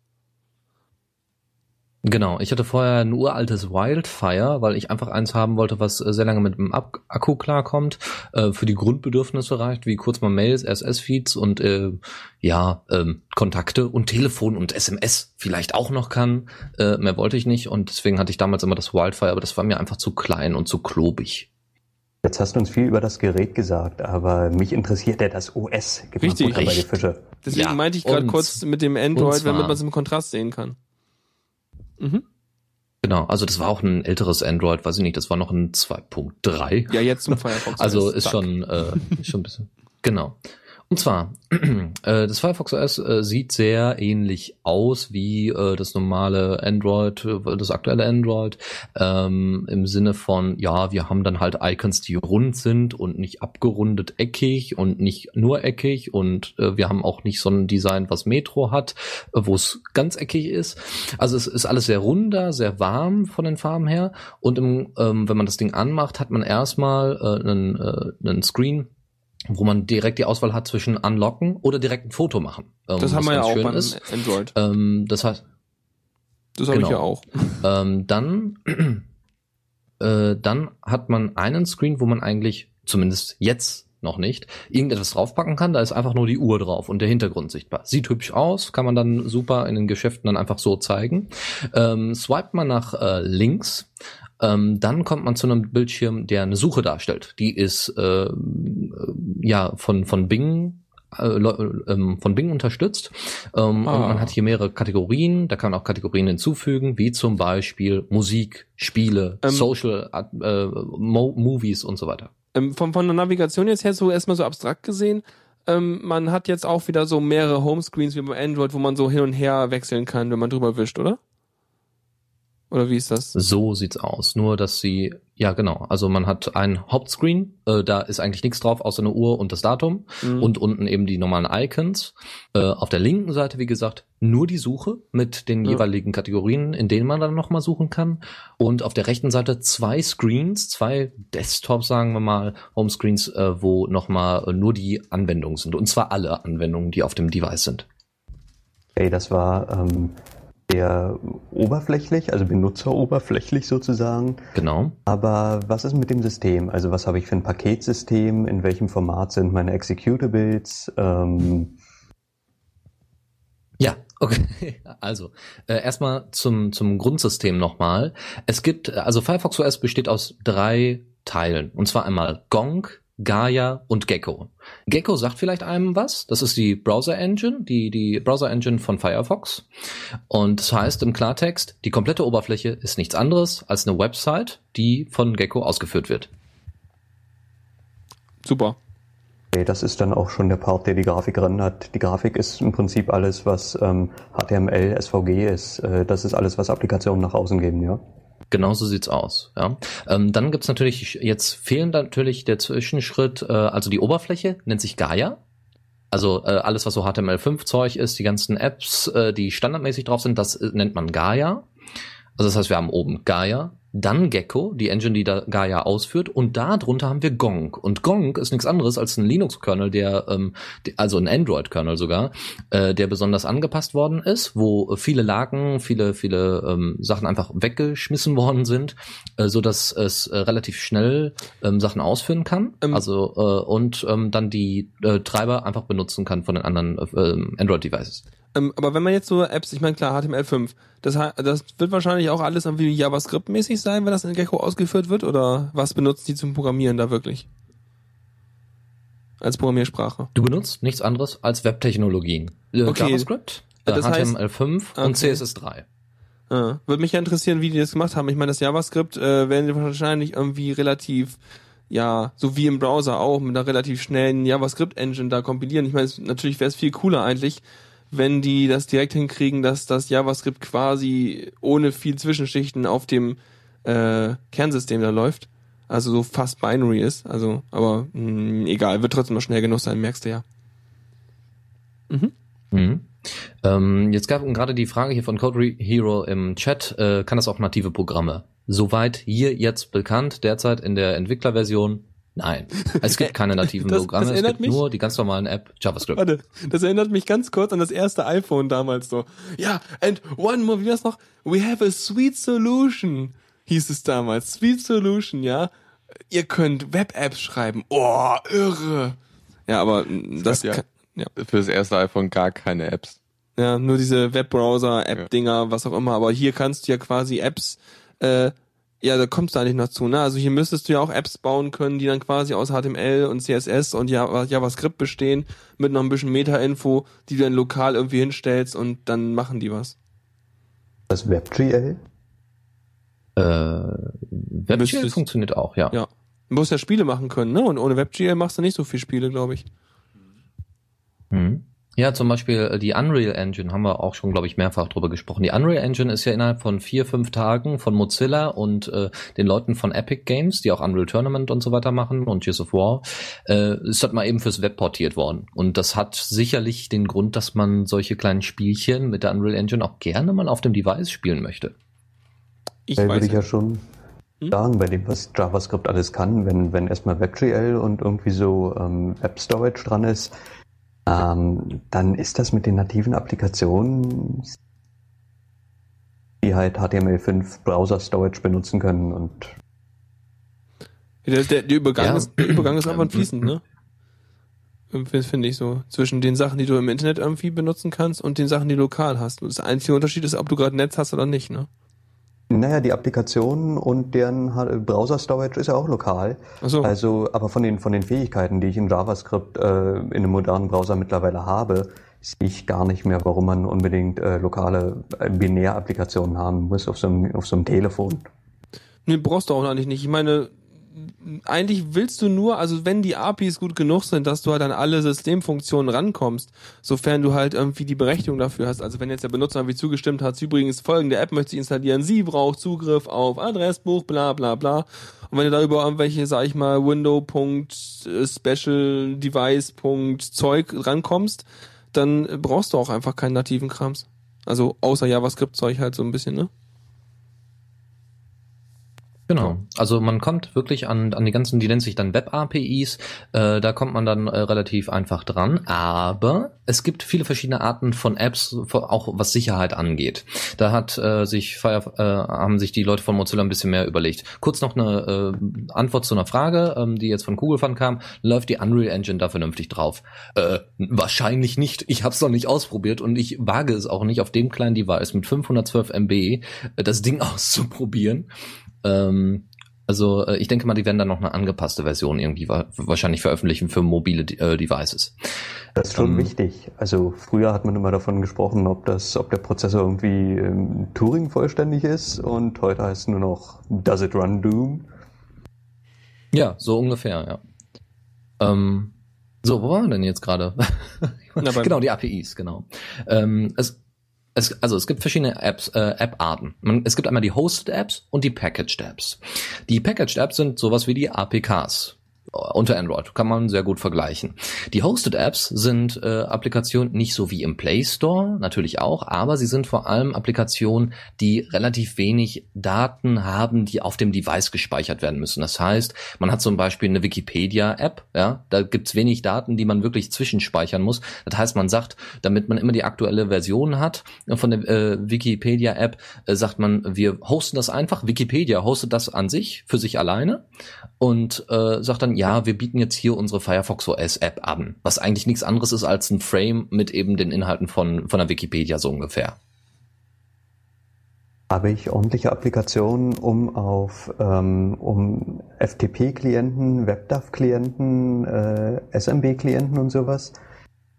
Genau, ich hatte vorher ein uraltes Wildfire, weil ich einfach eins haben wollte, was äh, sehr lange mit dem Akku klarkommt, äh, für die Grundbedürfnisse reicht, wie kurz mal Mails, RSS-Feeds und äh, ja, ähm, Kontakte und Telefon und SMS vielleicht auch noch kann. Äh, mehr wollte ich nicht und deswegen hatte ich damals immer das Wildfire, aber das war mir einfach zu klein und zu klobig. Jetzt hast du uns viel über das Gerät gesagt, aber mich interessiert ja das OS. Gib mal Richtig. Fische. Deswegen Ja, meinte ich gerade kurz mit dem Android, damit man es im Kontrast sehen kann. Mhm. Genau, also das war auch ein älteres Android, weiß ich nicht, das war noch ein 2.3. Ja, jetzt zum <laughs> Firefox. Also ist Zack. schon, äh, schon ein bisschen. Genau. Und zwar, <clears throat> äh, das Firefox OS äh, sieht sehr ähnlich aus wie äh, das normale Android, äh, das aktuelle Android, ähm, im Sinne von, ja, wir haben dann halt Icons, die rund sind und nicht abgerundet eckig und nicht nur eckig und äh, wir haben auch nicht so ein Design, was Metro hat, äh, wo es ganz eckig ist. Also es ist alles sehr runder, sehr warm von den Farben her und im, ähm, wenn man das Ding anmacht, hat man erstmal einen, einen Screen, wo man direkt die Auswahl hat zwischen unlocken oder direkt ein Foto machen. Ähm, Das haben wir ja auch ist. Android. Ähm, das heißt, Das habe ich genau. ja auch. <laughs> ähm, dann, <clears throat> äh, dann hat man einen Screen, wo man eigentlich, zumindest jetzt noch nicht, irgendetwas draufpacken kann. Da ist einfach nur die Uhr drauf und der Hintergrund sichtbar. Sieht hübsch aus, kann man dann super in den Geschäften dann einfach so zeigen. Ähm, swipet man nach äh, links, ähm, dann kommt man zu einem Bildschirm, der eine Suche darstellt. Die ist äh, äh, ja von von Bing äh, ähm, von Bing unterstützt Ah. und man hat hier mehrere Kategorien. Da kann man auch Kategorien hinzufügen, wie zum Beispiel Musik, Spiele, Ähm. Social, äh, Mo Movies und so weiter. Ähm, von, von der Navigation jetzt her so erstmal so abstrakt gesehen, ähm, man hat jetzt auch wieder so mehrere Homescreens wie bei Android, wo man so hin und her wechseln kann, wenn man drüber wischt, oder? Oder wie ist das? So sieht's aus. Nur, dass sie, ja genau, also man hat einen Hauptscreen, äh, da ist eigentlich nichts drauf, außer eine Uhr und das Datum. Mhm. Und unten eben die normalen Icons. Äh, auf der linken Seite, wie gesagt, nur die Suche mit den Ja. jeweiligen Kategorien, in denen man dann nochmal suchen kann. Und auf der rechten Seite zwei Screens, zwei Desktops, sagen wir mal, Homescreens, äh, wo nochmal äh, nur die Anwendungen sind. Und zwar alle Anwendungen, die auf dem Device sind. Ey, das war ähm, sehr oberflächlich, also benutzeroberflächlich sozusagen. Genau. Aber was ist mit dem System? Also was habe ich für ein Paketsystem? In welchem Format sind meine Executables? Ähm, Ja, okay. <laughs> Also, äh, erstmal zum, zum Grundsystem nochmal. Es gibt, also Firefox OS besteht aus drei Teilen. Und zwar einmal Gong, Gaia und Gecko. Gecko sagt vielleicht einem was. Das ist die Browser Engine, die, die Browser Engine von Firefox. Und das heißt im Klartext, die komplette Oberfläche ist nichts anderes als eine Website, die von Gecko ausgeführt wird. Super. Okay, das ist dann auch schon der Part, der die Grafik rendert. Die Grafik ist im Prinzip alles, was ähm, HTML, SVG ist. Äh, das ist alles, was Applikationen nach außen geben, ja. Genau so sieht's aus. Ja. Ähm, dann gibt's natürlich, jetzt fehlen natürlich der Zwischenschritt, äh, also die Oberfläche nennt sich Gaia. Also äh, alles, was so HTML5-Zeug ist, die ganzen Apps, äh, die standardmäßig drauf sind, das äh, nennt man Gaia. Also das heißt, wir haben oben Gaia, dann Gecko, die Engine, die da Gaia ausführt, und da drunter haben wir Gong. Und Gong ist nichts anderes als ein Linux-Kernel, der, ähm, also ein Android-Kernel sogar, äh, der besonders angepasst worden ist, wo viele Lagen, viele, viele ähm, Sachen einfach weggeschmissen worden sind, äh, so dass es äh, relativ schnell ähm, Sachen ausführen kann. Ähm, also äh, und ähm, dann die äh, Treiber einfach benutzen kann von den anderen äh, Android-Devices. Ähm, aber wenn man jetzt so Apps, ich meine klar, HTML5, das, das wird wahrscheinlich auch alles irgendwie JavaScript-mäßig sein, wenn das in Gecko ausgeführt wird, oder was benutzen die zum Programmieren da wirklich? Als Programmiersprache. Du benutzt nichts anderes als Webtechnologien. Äh, Okay. JavaScript, äh, Das heißt- HTML5 und Okay. CSS3. Ja. Würde mich ja interessieren, wie die das gemacht haben. Ich meine, das JavaScript äh, werden sie wahrscheinlich irgendwie relativ, ja, so wie im Browser auch, mit einer relativ schnellen JavaScript-Engine da kompilieren. Ich meine, es- natürlich wäre es viel cooler eigentlich, wenn die das direkt hinkriegen, dass das JavaScript quasi ohne viel Zwischenschichten auf dem äh, Kernsystem da läuft. Also so fast binary ist. Also, aber mh, egal, wird trotzdem mal schnell genug sein, merkst du ja. Mhm. Ähm, jetzt gab gerade die Frage hier von Code Hero im Chat, äh, kann das auch native Programme? Soweit hier jetzt bekannt, derzeit in der Entwicklerversion, nein. <laughs> Es gibt keine nativen Das- Programme, das es erinnert gibt mich- nur die ganz normalen App JavaScript. Warte, das erinnert mich ganz kurz an das erste iPhone damals so. Ja, and one more, wie war's noch? We have a sweet solution, hieß es damals. Sweet solution, ja. Ihr könnt Web-Apps schreiben. Oh, irre. Ja, aber das, ja- kann, ja. Für das erste iPhone gar keine Apps. ja, nur diese Webbrowser-App-Dinger, was auch immer. Aber hier kannst du ja quasi Apps, äh, ja, da kommst du eigentlich noch zu, ne? Also hier müsstest du ja auch Apps bauen können, die dann quasi aus HTML und CSS und Java- JavaScript bestehen, mit noch ein bisschen Meta-Info, die du dann lokal irgendwie hinstellst und dann machen die was. Das WebGL? Äh, WebGL Müsstest- funktioniert auch, ja. Ja. Du musst ja Spiele machen können, ne? Und ohne WebGL machst du nicht so viel Spiele, glaube ich. Mhm. Ja, zum Beispiel äh, die Unreal Engine haben wir auch schon, glaube ich, mehrfach drüber gesprochen. Die Unreal Engine ist ja innerhalb von vier, fünf Tagen von Mozilla und äh, den Leuten von Epic Games, die auch Unreal Tournament und so weiter machen und Gears of War, äh, ist das mal eben fürs Web portiert worden. Und das hat sicherlich den Grund, dass man solche kleinen Spielchen mit der Unreal Engine auch gerne mal auf dem Device spielen möchte. Ich Da weiß würde ich ja ja. schon Hm? sagen, bei dem, was JavaScript alles kann, wenn, wenn erstmal WebGL und irgendwie so ähm, Web Storage dran ist, ähm, dann ist das mit den nativen Applikationen, die halt HTML5 Browser Storage benutzen können und Der, der, der Übergang, Ja. ist, der Übergang ist einfach fließend, ne? Finde ich so. Zwischen den Sachen, die du im Internet irgendwie benutzen kannst und den Sachen, die du lokal hast. Und das einzige Unterschied ist, ob du gerade Netz hast oder nicht, ne? Naja, die Applikationen und deren H- Browser Storage ist ja auch lokal. Achso. Also, aber von den, von den Fähigkeiten, die ich in JavaScript äh, in einem modernen Browser mittlerweile habe, sehe ich gar nicht mehr, warum man unbedingt äh, lokale äh, Binärapplikationen haben muss auf so einem, auf so einem Telefon. Nee, brauchst du auch eigentlich nicht. Ich meine, eigentlich willst du nur, also wenn die APIs gut genug sind, dass du halt an alle Systemfunktionen rankommst, sofern du halt irgendwie die Berechtigung dafür hast. Also wenn jetzt der Benutzer irgendwie zugestimmt hat, übrigens folgende App möchte ich installieren, sie braucht Zugriff auf Adressbuch, bla bla bla. Und wenn du da über irgendwelche, sag ich mal, Window.special-device.zeug rankommst, dann brauchst du auch einfach keinen nativen Krams. Also außer JavaScript-Zeug halt so ein bisschen, ne? Genau. Also man kommt wirklich an, an die ganzen, die nennen sich dann Web-APIs, äh, da kommt man dann äh, relativ einfach dran, aber es gibt viele verschiedene Arten von Apps, auch was Sicherheit angeht. Da hat äh, sich Fire, äh, haben sich die Leute von Mozilla ein bisschen mehr überlegt. Kurz noch eine äh, Antwort zu einer Frage, ähm, die jetzt von Kugelfan kam. Läuft die Unreal Engine da vernünftig drauf? Äh, wahrscheinlich nicht. Ich habe es noch nicht ausprobiert und ich wage es auch nicht auf dem kleinen Device mit 512 MB äh, das Ding <laughs> auszuprobieren. Ähm, also äh, ich denke mal, die werden dann noch eine angepasste Version irgendwie wa wahrscheinlich veröffentlichen für mobile äh, Devices. Das ist schon ähm, wichtig. Also früher hat man immer davon gesprochen, ob das, ob der Prozessor irgendwie ähm, Turing vollständig ist und heute heißt es nur noch Does it run Doom? Ja, so ungefähr, ja. Ähm, so, wo waren wir denn jetzt gerade? <laughs> genau, die APIs, genau. Ähm, es, es, also es gibt verschiedene Apps, äh, App-Arten. Es gibt einmal die Hosted Apps und die Packaged Apps. Die Packaged Apps sind sowas wie die APKs unter Android. Kann man sehr gut vergleichen. Die Hosted Apps sind äh, Applikationen nicht so wie im Play Store, natürlich auch, aber sie sind vor allem Applikationen, die relativ wenig Daten haben, die auf dem Device gespeichert werden müssen. Das heißt, man hat zum Beispiel eine Wikipedia-App, ja, da gibt's wenig Daten, die man wirklich zwischenspeichern muss. Das heißt, man sagt, damit man immer die aktuelle Version hat von der äh, Wikipedia-App, äh, sagt man, wir hosten das einfach. Wikipedia hostet das an sich, für sich alleine und äh, sagt dann, ja, wir bieten jetzt hier unsere Firefox OS App an, was eigentlich nichts anderes ist als ein Frame mit eben den Inhalten von, von der Wikipedia so ungefähr. Habe ich ordentliche Applikationen, um auf ähm, um FTP-Klienten, WebDAV-Klienten, äh, SMB-Klienten und sowas.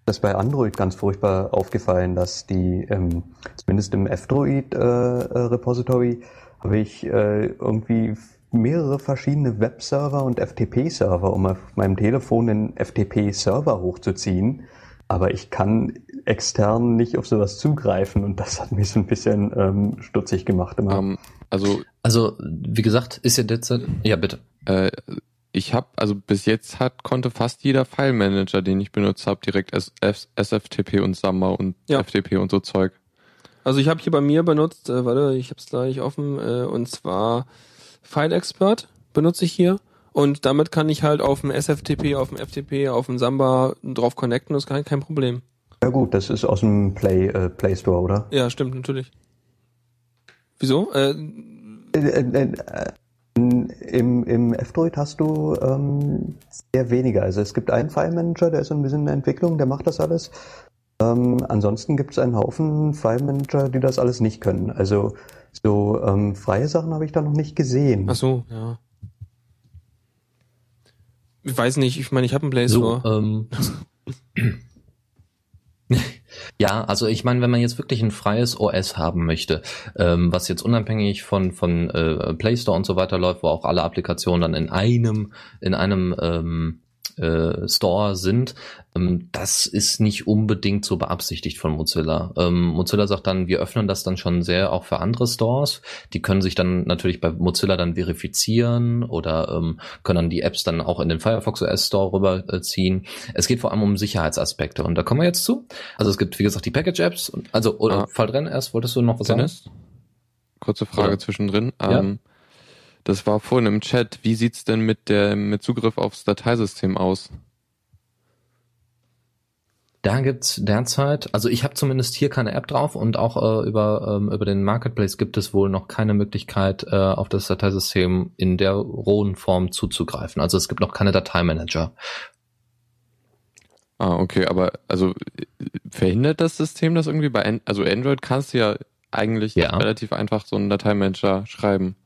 Das ist bei Android ganz furchtbar aufgefallen, dass die, ähm, zumindest im F-Droid-Repository, äh, habe ich äh, irgendwie mehrere verschiedene Webserver und FTP-Server, um auf meinem Telefon einen FTP-Server hochzuziehen. Aber ich kann extern nicht auf sowas zugreifen und das hat mich so ein bisschen ähm, stutzig gemacht immer. Um, ähm, also, also wie gesagt, ist ja derzeit. Ja, bitte. Äh, ich habe, also bis jetzt hat, konnte fast jeder File-Manager, den ich benutzt habe, direkt SFTP und Samba und ja. FTP und so Zeug. Also ich habe hier bei mir benutzt, äh, warte, ich habe es gleich offen, äh, und zwar File Expert benutze ich hier. Und damit kann ich halt auf dem SFTP, auf dem FTP, auf dem Samba drauf connecten, das ist kein, kein Problem. Ja gut, das ist aus dem Play, äh, Play Store, oder? Ja, stimmt, natürlich. Wieso? Äh, äh, äh, äh im, Im F-Droid hast du ähm, sehr weniger. Also es gibt einen File-Manager, der ist ein bisschen in der Entwicklung, der macht das alles. Ähm, ansonsten gibt es einen Haufen File-Manager, die das alles nicht können. Also so ähm, freie Sachen habe ich da noch nicht gesehen. Ach so, ja. Ich weiß nicht, ich meine, ich habe einen Play Store. So, ähm, <laughs> ja, also ich meine, wenn man jetzt wirklich ein freies OS haben möchte, ähm, was jetzt unabhängig von von äh, Play Store und so weiter läuft, wo auch alle Applikationen dann in einem in einem ähm, äh, Store sind, ähm, das ist nicht unbedingt so beabsichtigt von Mozilla. Ähm, Mozilla sagt dann, wir öffnen das dann schon sehr auch für andere Stores. Die können sich dann natürlich bei Mozilla dann verifizieren oder ähm, können dann die Apps dann auch in den Firefox OS Store rüberziehen. Es geht vor allem um Sicherheitsaspekte und da kommen wir jetzt zu. Also es gibt, wie gesagt, die Package-Apps. Also, oder ah. fall drin erst, wolltest du noch was Dennis? sagen? Kurze Frage ja. zwischendrin. Ja. Ähm, das war vorhin im Chat. Wie sieht's denn mit der mit Zugriff aufs Dateisystem aus? Da gibt's derzeit, also ich habe zumindest hier keine App drauf und auch äh, über ähm, über den Marketplace gibt es wohl noch keine Möglichkeit äh, auf das Dateisystem in der rohen Form zuzugreifen. Also es gibt noch keine Dateimanager. Ah, okay, aber also verhindert das System das irgendwie bei An also Android kannst du ja eigentlich ja. relativ einfach so einen Dateimanager schreiben.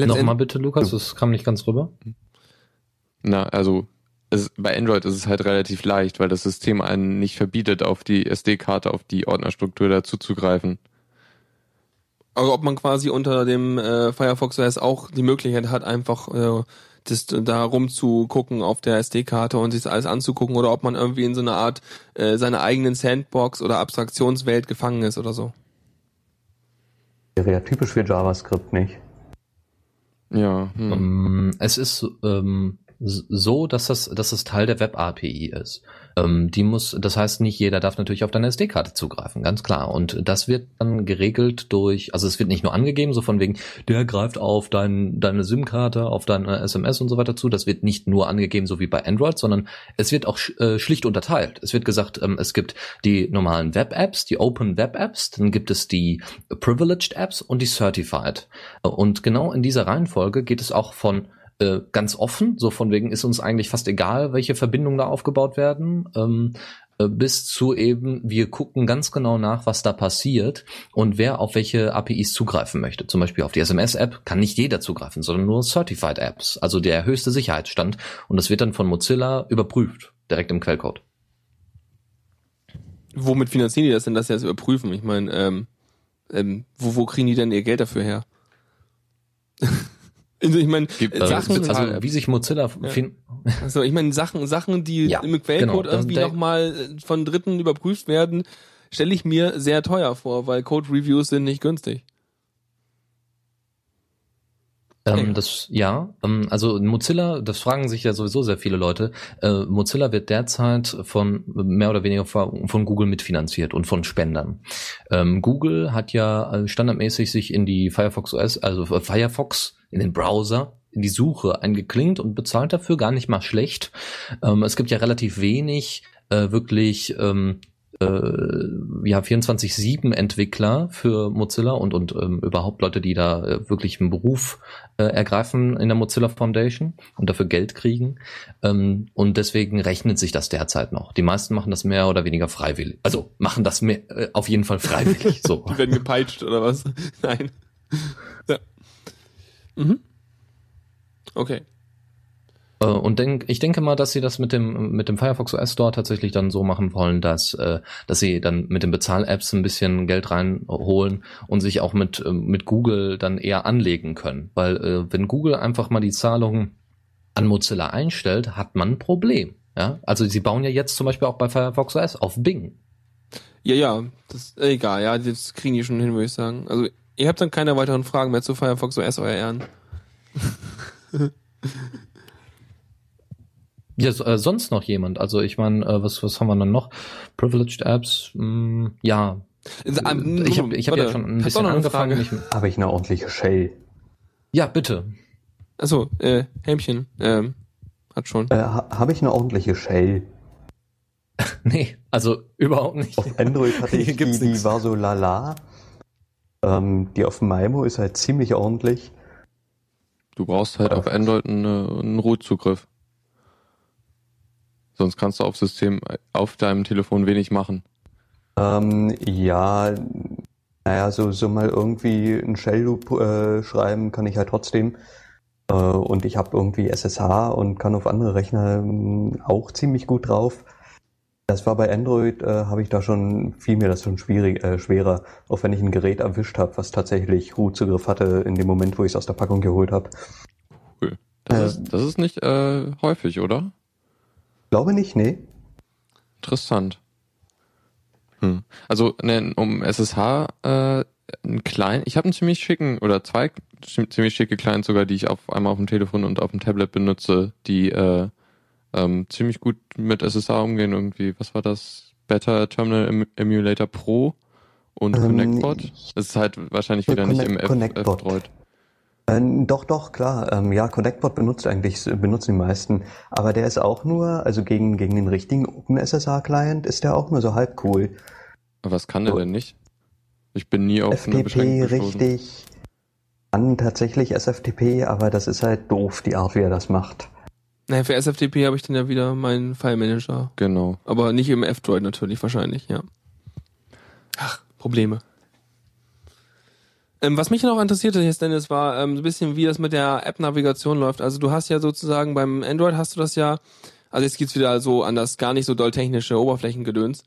Ja, Nochmal bitte, Lukas, das kam nicht ganz rüber. Na, also es, bei Android ist es halt relativ leicht, weil das System einen nicht verbietet, auf die SD-Karte, auf die Ordnerstruktur dazu zuzugreifen. Also ob man quasi unter dem äh, Firefox OS auch die Möglichkeit hat, einfach äh, das da rumzugucken auf der SD-Karte und sich das alles anzugucken oder ob man irgendwie in so einer Art äh, seiner eigenen Sandbox oder Abstraktionswelt gefangen ist oder so. Wäre ja typisch für JavaScript, nicht? Ja. Hm. Ähm, es ist, ähm, so, dass das, dass das Teil der Web-API ist. Ähm, die muss, das heißt, nicht jeder darf natürlich auf deine SD-Karte zugreifen, ganz klar. Und das wird dann geregelt durch, also es wird nicht nur angegeben, so von wegen, der greift auf dein, deine SIM-Karte, auf deine SMS und so weiter zu. Das wird nicht nur angegeben, so wie bei Android, sondern es wird auch äh, schlicht unterteilt. Es wird gesagt, ähm, es gibt die normalen Web-Apps, die Open Web-Apps, dann gibt es die Privileged Apps und die Certified. Und genau in dieser Reihenfolge geht es auch von äh, ganz offen, so von wegen ist uns eigentlich fast egal, welche Verbindungen da aufgebaut werden, ähm, äh, bis zu eben, wir gucken ganz genau nach, was da passiert und wer auf welche APIs zugreifen möchte. Zum Beispiel auf die SMS-App kann nicht jeder zugreifen, sondern nur Certified Apps, also der höchste Sicherheitsstand. Und das wird dann von Mozilla überprüft, direkt im Quellcode. Womit finanzieren die das denn, dass sie das überprüfen? Ich meine, ähm, ähm, wo, wo kriegen die denn ihr Geld dafür her? <laughs> also ich meine, äh, äh, Sachen, Also wie sich Mozilla fin also ich meine Sachen, Sachen, die Ja, im Quellcode genau. Irgendwie nochmal von Dritten überprüft werden, stelle ich mir sehr teuer vor, weil Code Reviews sind nicht günstig. Ähm, Ja. das ja, ähm, also Mozilla, das fragen sich ja sowieso sehr viele Leute. Äh, Mozilla wird derzeit von mehr oder weniger von, Google mitfinanziert und von Spendern. Ähm, Google hat ja äh, standardmäßig sich in die Firefox OS, also äh, Firefox in den Browser in die Suche eingeklinkt und bezahlt dafür gar nicht mal schlecht. Ähm, es gibt ja relativ wenig äh, wirklich ähm, äh, ja 24/7 Entwickler für Mozilla und und ähm, überhaupt Leute, die da äh, wirklich einen Beruf äh, ergreifen in der Mozilla Foundation und dafür Geld kriegen. Ähm, und deswegen rechnet sich das derzeit noch. Die meisten machen das mehr oder weniger freiwillig. Also machen das mehr, äh, auf jeden Fall freiwillig. So. <laughs> Die werden gepeitscht oder was? <laughs> Nein. Ja. Mhm. Okay. Äh, Und denk, ich denke mal, dass sie das mit dem mit dem Firefox OS Store tatsächlich dann so machen wollen, dass äh, dass sie dann mit den Bezahl-Apps ein bisschen Geld reinholen und sich auch mit ähm, mit Google dann eher anlegen können, weil äh, wenn Google einfach mal die Zahlungen an Mozilla einstellt, hat man ein Problem. Ja, also sie bauen ja jetzt zum Beispiel auch bei Firefox OS auf Bing. Ja, ja, das egal, ja, das kriegen die schon hin, würde ich sagen. Also, ihr habt dann keine weiteren Fragen mehr zu Firefox OS, euer Ehren. Ja, so, äh, sonst noch jemand? Also ich meine, äh, was was haben wir dann noch? Privileged Apps, mh, ja. Ähm, ich habe ich hab ja warte, schon ein bisschen noch eine angefangen. Frage? Habe ich eine ordentliche Shell? ja, bitte. Achso, äh, Hämchen, ähm, hat schon. Äh, ha Habe ich eine ordentliche Shell? <laughs> Nee, also überhaupt nicht. Auf Android hatte ich die, die war so lala. Ähm, die auf Maimo ist halt ziemlich ordentlich. Du brauchst halt auf Android einen, einen Root-Zugriff. Sonst kannst du auf System, auf deinem Telefon wenig machen. Ähm, ja, naja, so, so mal irgendwie einen Shell-Loop äh, schreiben kann ich halt trotzdem. Äh, und ich habe irgendwie SSH und kann auf andere Rechner ähm, auch ziemlich gut drauf. Das war bei Android, äh, habe ich da schon, fiel mir das schon schwierig, äh, schwerer, auch wenn ich ein Gerät erwischt habe, was tatsächlich Root-Zugriff hatte in dem Moment, wo ich es aus der Packung geholt habe. Cool. Das, Äh. ist, das ist nicht äh, häufig, oder? Glaube nicht, nee. Interessant. Hm. Also ne, um SSH äh, ein klein, ich habe einen ziemlich schicken oder zwei ziemlich schicke Clients sogar, die ich auf einmal auf dem Telefon und auf dem Tablet benutze, die äh, ähm, ziemlich gut mit SSH umgehen. Irgendwie, was war das? Better Terminal Em Emulator Pro und Ähm, ConnectBot. Das ist halt wahrscheinlich wieder nicht im ConnectBot. Äh, doch, doch, klar. Ähm, ja, ConnectBot benutzt eigentlich, benutzen die meisten. Aber der ist auch nur, also gegen, gegen den richtigen OpenSSH-Client ist der auch nur so halb cool. Aber was kann der So. denn nicht? Ich bin nie auf eine FTP Beschränkung gestoßen. richtig. Kann tatsächlich SFTP, aber das ist halt doof, die Art, wie er das macht. Naja, für SFTP habe ich dann ja wieder meinen File-Manager. Genau. Aber nicht im F-Droid natürlich, wahrscheinlich, ja. Ach, Probleme. Ähm, was mich noch interessierte jetzt, Dennis, war ähm, so ein bisschen, wie das mit der App-Navigation läuft. Also du hast ja sozusagen beim Android hast du das ja, also jetzt geht's wieder so an das gar nicht so doll technische Oberflächengedöns.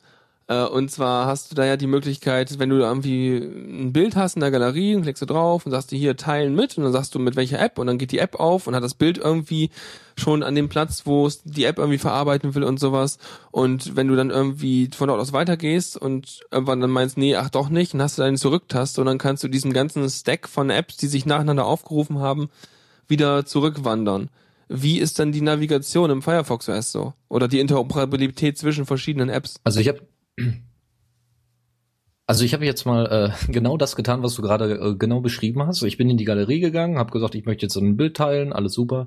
Äh, und zwar hast du da ja die Möglichkeit, wenn du irgendwie ein Bild hast in der Galerie, dann klickst du drauf und sagst du hier teilen mit und dann sagst du mit welcher App und dann geht die App auf und hat das Bild irgendwie schon an dem Platz, wo es die App irgendwie verarbeiten will und sowas. Und wenn du dann irgendwie von dort aus weitergehst und irgendwann dann meinst, nee, ach doch nicht, dann hast du deine Zurücktaste und dann kannst du diesen ganzen Stack von Apps, die sich nacheinander aufgerufen haben, wieder zurückwandern. wie ist dann die Navigation im Firefox OS so? Oder die Interoperabilität zwischen verschiedenen Apps? Also ich habe also ich habe jetzt mal äh, <laughs> genau das getan, was du gerade äh, genau beschrieben hast. Ich bin in die Galerie gegangen, habe gesagt, ich möchte jetzt ein Bild teilen, alles super.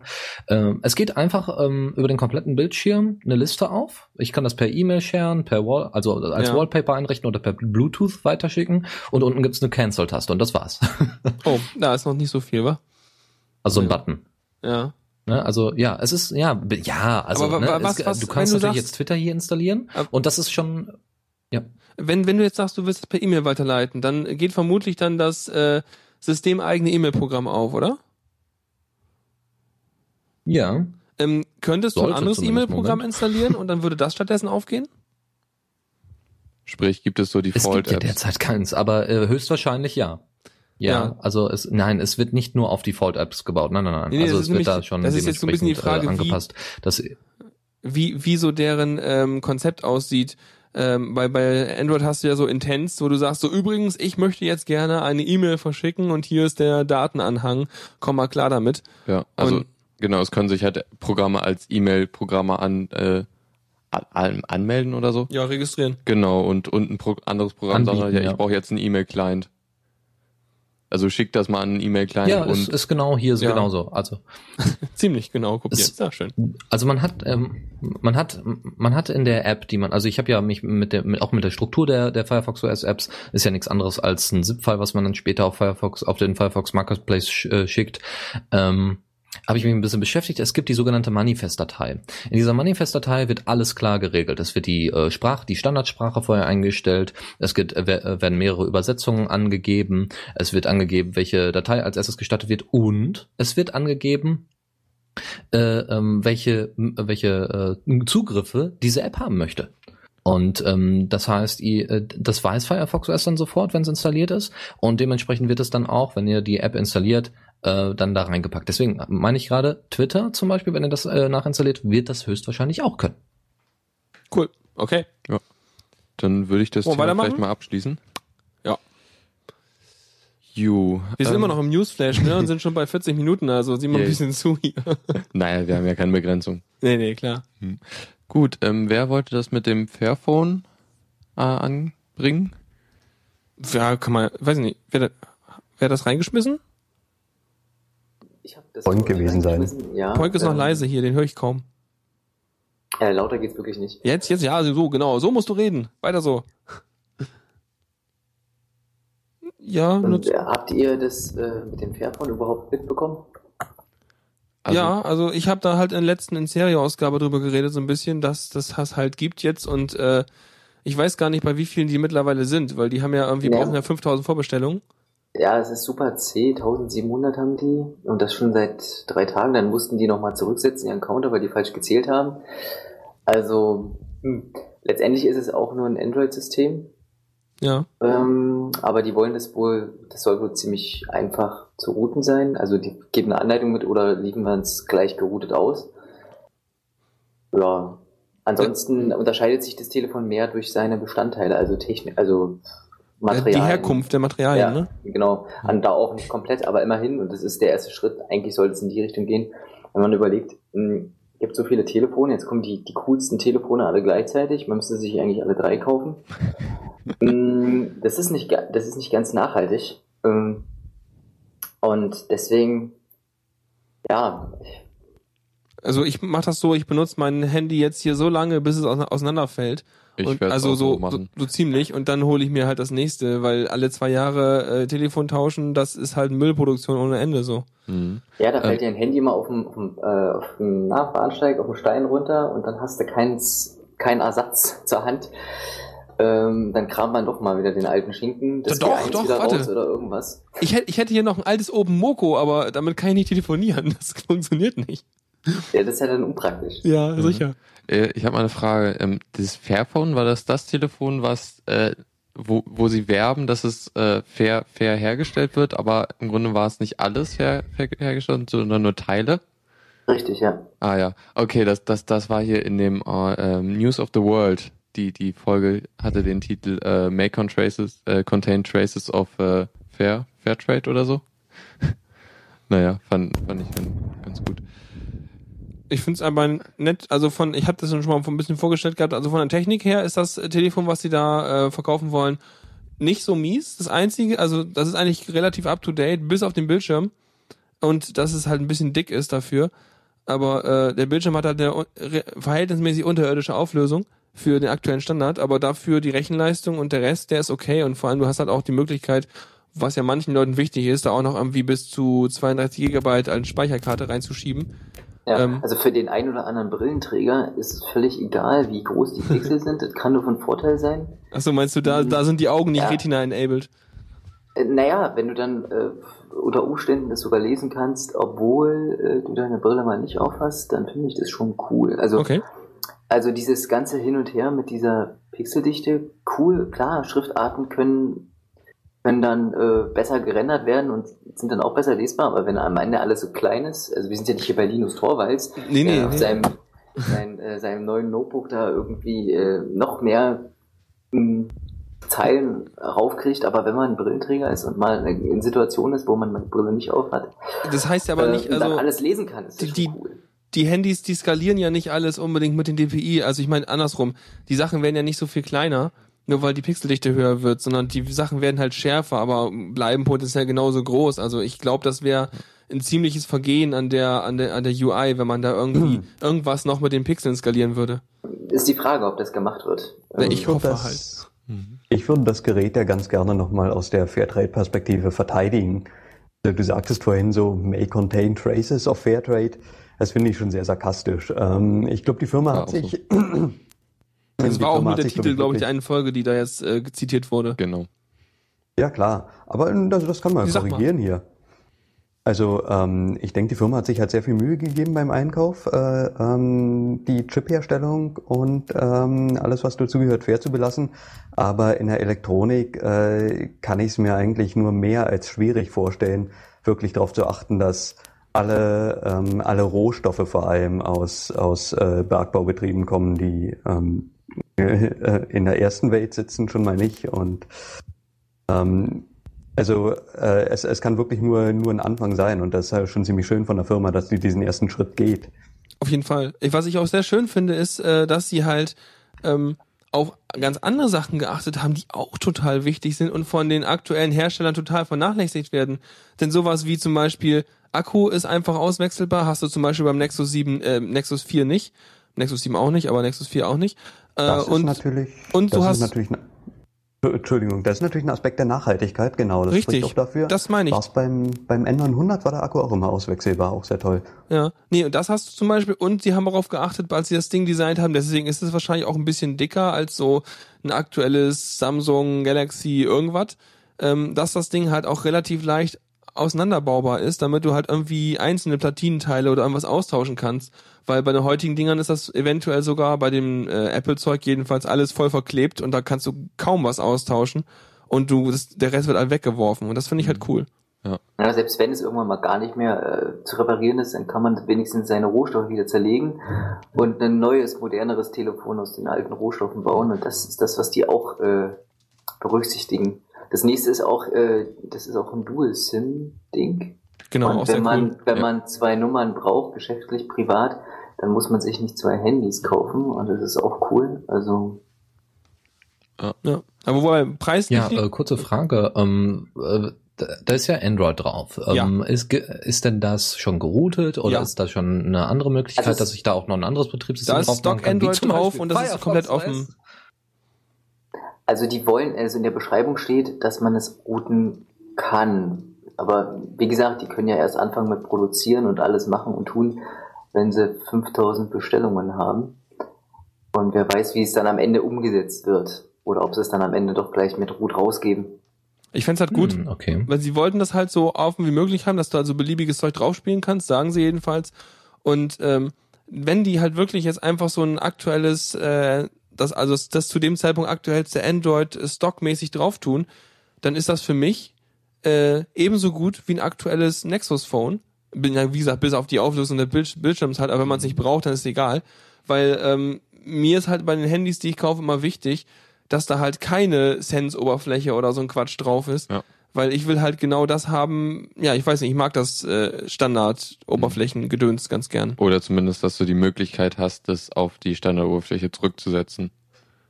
Ähm, es geht einfach ähm, über den kompletten Bildschirm eine Liste auf. Ich kann das per E-Mail sharen, per Wall, also als Ja. Wallpaper einrichten oder per Bluetooth weiterschicken. Und unten gibt's eine Cancel-Taste und das war's. <laughs> Oh, da ist noch nicht so viel, wa? also ein Ja. Button. Ja. Ne, also ja, es ist ja ja, also ne, was- was, du kannst natürlich sagst- jetzt Twitter hier installieren und das ist schon ja. Wenn, wenn du jetzt sagst, du willst es per E-Mail weiterleiten, dann geht vermutlich dann das äh, systemeigene E-Mail-Programm auf, oder? Ja, Ähm, könntest du ein Sollte anderes E-Mail-Programm installieren und dann würde das stattdessen aufgehen? Sprich, gibt es so Es gibt ja derzeit keins, aber äh, höchstwahrscheinlich ja. ja. Ja. also es, nein, es wird nicht nur auf Default-Apps gebaut. Nein, nein, nein. Nee, also es wird nämlich- da schon das ist jetzt so ein bisschen die dementsprechend, Frage, äh, wie- angepasst. Das, Wie, wie so deren ähm, Konzept aussieht. Ähm, bei, bei Android hast du ja so Intents, wo du sagst, so übrigens, ich möchte jetzt gerne eine E-Mail verschicken und hier ist der Datenanhang, komm mal klar damit. Ja, also Und- genau, es können sich halt Programme als E-Mail-Programme an, äh, an, anmelden oder so. Ja, registrieren. Genau, und, und ein Pro anderes Programm sagt, Anbieten, halt, ja, ja. ich brauche jetzt einen E-Mail-Client. Also schick das mal an E-Mail-Client ja, und ist, ist genau hier so Ja. genauso. Also <laughs> Ziemlich genau kopiert. Es- Sehr schön. Also man hat, ähm, man hat, man hat in der App, die man, also ich habe ja mich mit der, mit, auch mit der Struktur der, der Firefox OS Apps, ist ja nichts anderes als ein ZIP-File, was man dann später auf Firefox, auf den Firefox Marketplace sch, äh, schickt. Ähm, habe ich mich ein bisschen beschäftigt. Es gibt die sogenannte Manifest-Datei. In dieser Manifest-Datei wird alles klar geregelt. Es wird die äh, Sprache, die Standardsprache vorher eingestellt. Es gibt, äh, äh, werden mehrere Übersetzungen angegeben. Es wird angegeben, welche Datei als erstes gestattet wird und es wird angegeben, äh, ähm, welche, welche äh, Zugriffe diese App haben möchte. Und ähm, das heißt, ihr, äh, das weiß Firefox OS dann sofort, wenn es installiert ist. Und dementsprechend wird es dann auch, wenn ihr die App installiert, äh, dann da reingepackt. Deswegen meine ich gerade, Twitter zum Beispiel, wenn ihr das äh, nachinstalliert, wird das höchstwahrscheinlich auch können. Cool. Okay. dann würde ich das wir Thema vielleicht mal abschließen. Ja. You. Wir sind ähm, immer noch im Newsflash, ne? Und sind schon bei 40 Minuten, also sieh mal ein Yay. bisschen zu hier. <laughs> Naja, wir haben ja keine Begrenzung. nee, nee, klar. Gut, ähm, wer wollte das mit dem Fairphone äh, anbringen? Ja, kann man, weiß ich nicht, wer, wer hat das reingeschmissen? Ich hab das Point gewesen sein. Ja, Poink ist noch ähm, leise hier, den höre ich kaum. Äh, lauter geht's wirklich nicht. Jetzt, jetzt, ja, also so, genau, so musst du reden. Weiter so. Ja, Und äh, habt ihr das äh, mit dem Fairphone überhaupt mitbekommen? Also, ja, also ich habe da halt in der letzten in Serie-Ausgabe drüber geredet, so ein bisschen, dass das das halt gibt jetzt und äh, ich weiß gar nicht, bei wie vielen die mittlerweile sind, weil die haben ja irgendwie, Ja. brauchen ja 5000 Vorbestellungen. Ja, es ist super C, 1700 haben die und das schon seit drei Tagen. Dann mussten die nochmal zurücksetzen, ihren Counter, weil die falsch gezählt haben. Also hm, letztendlich ist es auch nur ein Android-System, Ja. ähm, aber die wollen das wohl, das soll wohl ziemlich einfach zu routen sein. Also die geben eine Anleitung mit oder liefern es gleich geroutet aus. Ja, ansonsten unterscheidet sich das Telefon mehr durch seine Bestandteile, also Technik, also Äh, Material. Die Herkunft der Materialien, Ja, ne? genau. Und da auch nicht komplett, aber immerhin, und das ist der erste Schritt, eigentlich sollte es in die Richtung gehen, wenn man überlegt, mh, es gibt so viele Telefone, jetzt kommen die, die coolsten Telefone alle gleichzeitig, man müsste sich eigentlich alle drei kaufen. <laughs> Mh, das ist nicht, das ist nicht ganz nachhaltig. Ähm, Und deswegen, ja, Also ich mache das so, ich benutze mein Handy jetzt hier so lange, bis es ause- auseinanderfällt. ich und werde also auch so, so machen. so, so ziemlich und dann hole ich mir halt das nächste, weil alle zwei Jahre äh, Telefon tauschen, das ist halt Müllproduktion ohne Ende so. Mhm. ja, da Ähm. fällt dir ein Handy mal auf dem, auf dem, äh, auf dem na, Bahnsteig, auf dem Stein runter und dann hast du keins, keinen Ersatz zur Hand. Ähm, dann kramt man doch mal wieder den alten Schinken, das Doch, G1 doch, wieder warte. raus oder irgendwas. Ich hätte, ich hätte hier noch ein altes Open Moco, aber damit kann ich nicht telefonieren. Das <laughs> funktioniert nicht. Ja, das ist ja dann unpraktisch. Ja, Mhm. sicher. Äh, ich habe mal eine Frage. Ähm, das Fairphone, war das das Telefon, was äh, wo, wo sie werben, dass es äh, fair, fair hergestellt wird, aber im Grunde war es nicht alles fair, fair hergestellt, sondern nur Teile? Richtig, ja. Ah ja, okay, das, das, das war hier in dem ähm, News of the World. Die, die Folge hatte den Titel äh, May con traces, äh, Contain Traces of äh, Fair, Fair Trade oder so. <laughs> naja, fand, fand ich ganz gut. Ich finde es aber nett, also von, ich habe das schon mal ein bisschen vorgestellt gehabt, also von der Technik her ist das Telefon, was sie da äh, verkaufen wollen, nicht so mies. Das einzige, also das ist eigentlich relativ up to date, bis auf den Bildschirm. Und dass es halt ein bisschen dick ist dafür. Aber äh, der Bildschirm hat halt eine verhältnismäßig unterirdische Auflösung für den aktuellen Standard, aber dafür die Rechenleistung und der Rest, der ist okay. Und vor allem, du hast halt auch die Möglichkeit, was ja manchen Leuten wichtig ist, da auch noch irgendwie bis zu 32 Gigabyte als Speicherkarte reinzuschieben. Ja, Ähm, also für den einen oder anderen Brillenträger ist es völlig egal, wie groß die Pixel <laughs> sind. Das kann nur von Vorteil sein. Achso, meinst du, da, da sind die Augen nicht Ja. Retina-enabled? Äh, naja, wenn du dann äh, unter Umständen das sogar lesen kannst, obwohl äh, du deine Brille mal nicht aufhast, dann finde ich das schon cool. Also, Okay. also dieses ganze Hin und Her mit dieser Pixeldichte, cool, klar, Schriftarten können, können dann äh, besser gerendert werden und sind dann auch besser lesbar, aber wenn am Ende alles so klein ist, also wir sind ja nicht hier bei Linus Torvalds, Nee, nee, auf nee. seinem, sein, äh, seinem neuen Notebook da irgendwie äh, noch mehr mh, Zeilen raufkriegt, aber wenn man ein Brillenträger ist und mal in Situationen ist, wo man die Brille nicht auf hat, Das heißt ja aber äh, nicht, also alles lesen kann, ist die- schon cool. die Handys, die skalieren ja nicht alles unbedingt mit den DPI. Also ich meine andersrum, die Sachen werden ja nicht so viel kleiner, nur weil die Pixeldichte höher wird, sondern die Sachen werden halt schärfer, aber bleiben potenziell genauso groß. Also ich glaube, das wäre ein ziemliches Vergehen an der an der an der UI, wenn man da irgendwie irgendwas noch mit den Pixeln skalieren würde. Ist die Frage, ob das gemacht wird. Na, Ähm, ich würde hoffe das, halt. Ich würde das Gerät ja ganz gerne nochmal aus der Fairtrade-Perspektive verteidigen. Also Du sagtest vorhin so, may contain traces of Fairtrade. Das finde ich schon sehr sarkastisch. Ähm, ich glaube, die Firma Ja, hat auch so. <clears throat> Das war auch hat der Titel, glaube ich, der einen Folge, die da jetzt äh, zitiert wurde. Genau. Ja, klar. Aber ähm, das, das kann man Wie korrigieren hier. Also ähm, ich denke, die Firma hat sich halt sehr viel Mühe gegeben beim Einkauf, äh, ähm, die Chip-Herstellung und ähm, alles, was dazugehört, fair zu belassen. Aber in der Elektronik äh, kann ich es mir eigentlich nur mehr als schwierig vorstellen, wirklich darauf zu achten, dass alle, ähm, alle Rohstoffe vor allem aus, aus äh, Bergbaubetrieben kommen, die ähm, äh, <laughs> in der ersten Welt sitzen, schon mal nicht. Und ähm, also äh, es, es kann wirklich nur, nur ein Anfang sein und das ist halt schon ziemlich schön von der Firma, dass die diesen ersten Schritt geht. Auf jeden Fall. Was ich auch sehr schön finde, ist, äh, dass sie halt ähm, auf ganz andere Sachen geachtet haben, die auch total wichtig sind und von den aktuellen Herstellern total vernachlässigt werden. Denn sowas wie zum Beispiel Akku ist einfach auswechselbar, hast du zum Beispiel beim Nexus 7, äh, Nexus 4 nicht, Nexus 7 auch nicht, aber Nexus 4 auch nicht. Äh, Das und ist natürlich, und das du ist hast- natürlich, Entschuldigung, das ist natürlich ein Aspekt der Nachhaltigkeit, genau. Das Richtig, spricht auch dafür. das meine ich. War's beim, beim N900 war der Akku auch immer auswechselbar, auch sehr toll. Ja, nee, und das hast du zum Beispiel, und sie haben darauf geachtet, als sie das Ding designt haben, deswegen ist es wahrscheinlich auch ein bisschen dicker als so ein aktuelles Samsung Galaxy irgendwas, ähm, dass das Ding halt auch relativ leicht auseinanderbaubar ist, damit du halt irgendwie einzelne Platinenteile oder irgendwas austauschen kannst. Weil bei den heutigen Dingern ist das eventuell sogar bei dem äh, Apple-Zeug jedenfalls alles voll verklebt und da kannst du kaum was austauschen und du, das, der Rest wird halt weggeworfen und das finde ich halt cool. Ja, selbst wenn es irgendwann mal gar nicht mehr äh, zu reparieren ist, dann kann man wenigstens seine Rohstoffe wieder zerlegen und ein neues, moderneres Telefon aus den alten Rohstoffen bauen. Und das ist das, was die auch äh, berücksichtigen. Das nächste ist auch, äh, das ist auch ein Dual-SIM-Ding. Genau, auch und sehr wenn man, cool. wenn Ja. man zwei Nummern braucht, geschäftlich, privat, dann muss man sich nicht zwei Handys kaufen und das ist auch cool. Also Ja. Aber wobei, Preis Ja, äh, kurze Frage. Ähm, äh, da ist ja Android drauf. Ähm, ist, ge- ist denn das schon geroutet oder Ja. ist das schon eine andere Möglichkeit, Also dass ich da auch noch ein anderes Betriebssystem Da ist drauf Stock Android zum drauf und das ist Firefox komplett OS? offen. Also die wollen, also in der Beschreibung steht, dass man es routen kann. Aber wie gesagt, die können ja erst anfangen mit produzieren und alles machen und tun, wenn sie 5000 Bestellungen haben. Und wer weiß, wie es dann am Ende umgesetzt wird. Oder ob sie es dann am Ende doch gleich mit Root rausgeben. Ich fänd's halt gut, Hm, okay. weil sie wollten das halt so offen wie möglich haben, dass du also beliebiges Zeug draufspielen kannst, sagen sie jedenfalls. Und ähm, wenn die halt wirklich jetzt einfach so ein aktuelles, äh, das also das, zu dem Zeitpunkt aktuellste Android äh, stockmäßig drauf tun, dann ist das für mich äh, ebenso gut wie ein aktuelles Nexus Phone. Bin ja wie gesagt bis auf die Auflösung des Bild Bildschirms halt, aber wenn man es nicht braucht, dann ist es egal, weil ähm, mir ist halt bei den Handys, die ich kaufe, immer wichtig, dass da halt keine Sense-Oberfläche oder so ein Quatsch drauf ist, Ja. Weil ich will halt genau das haben. Ja, ich weiß nicht, ich mag das äh, Standard-Oberflächengedöns ganz gern. Oder zumindest, dass du die Möglichkeit hast, das auf die Standardoberfläche zurückzusetzen.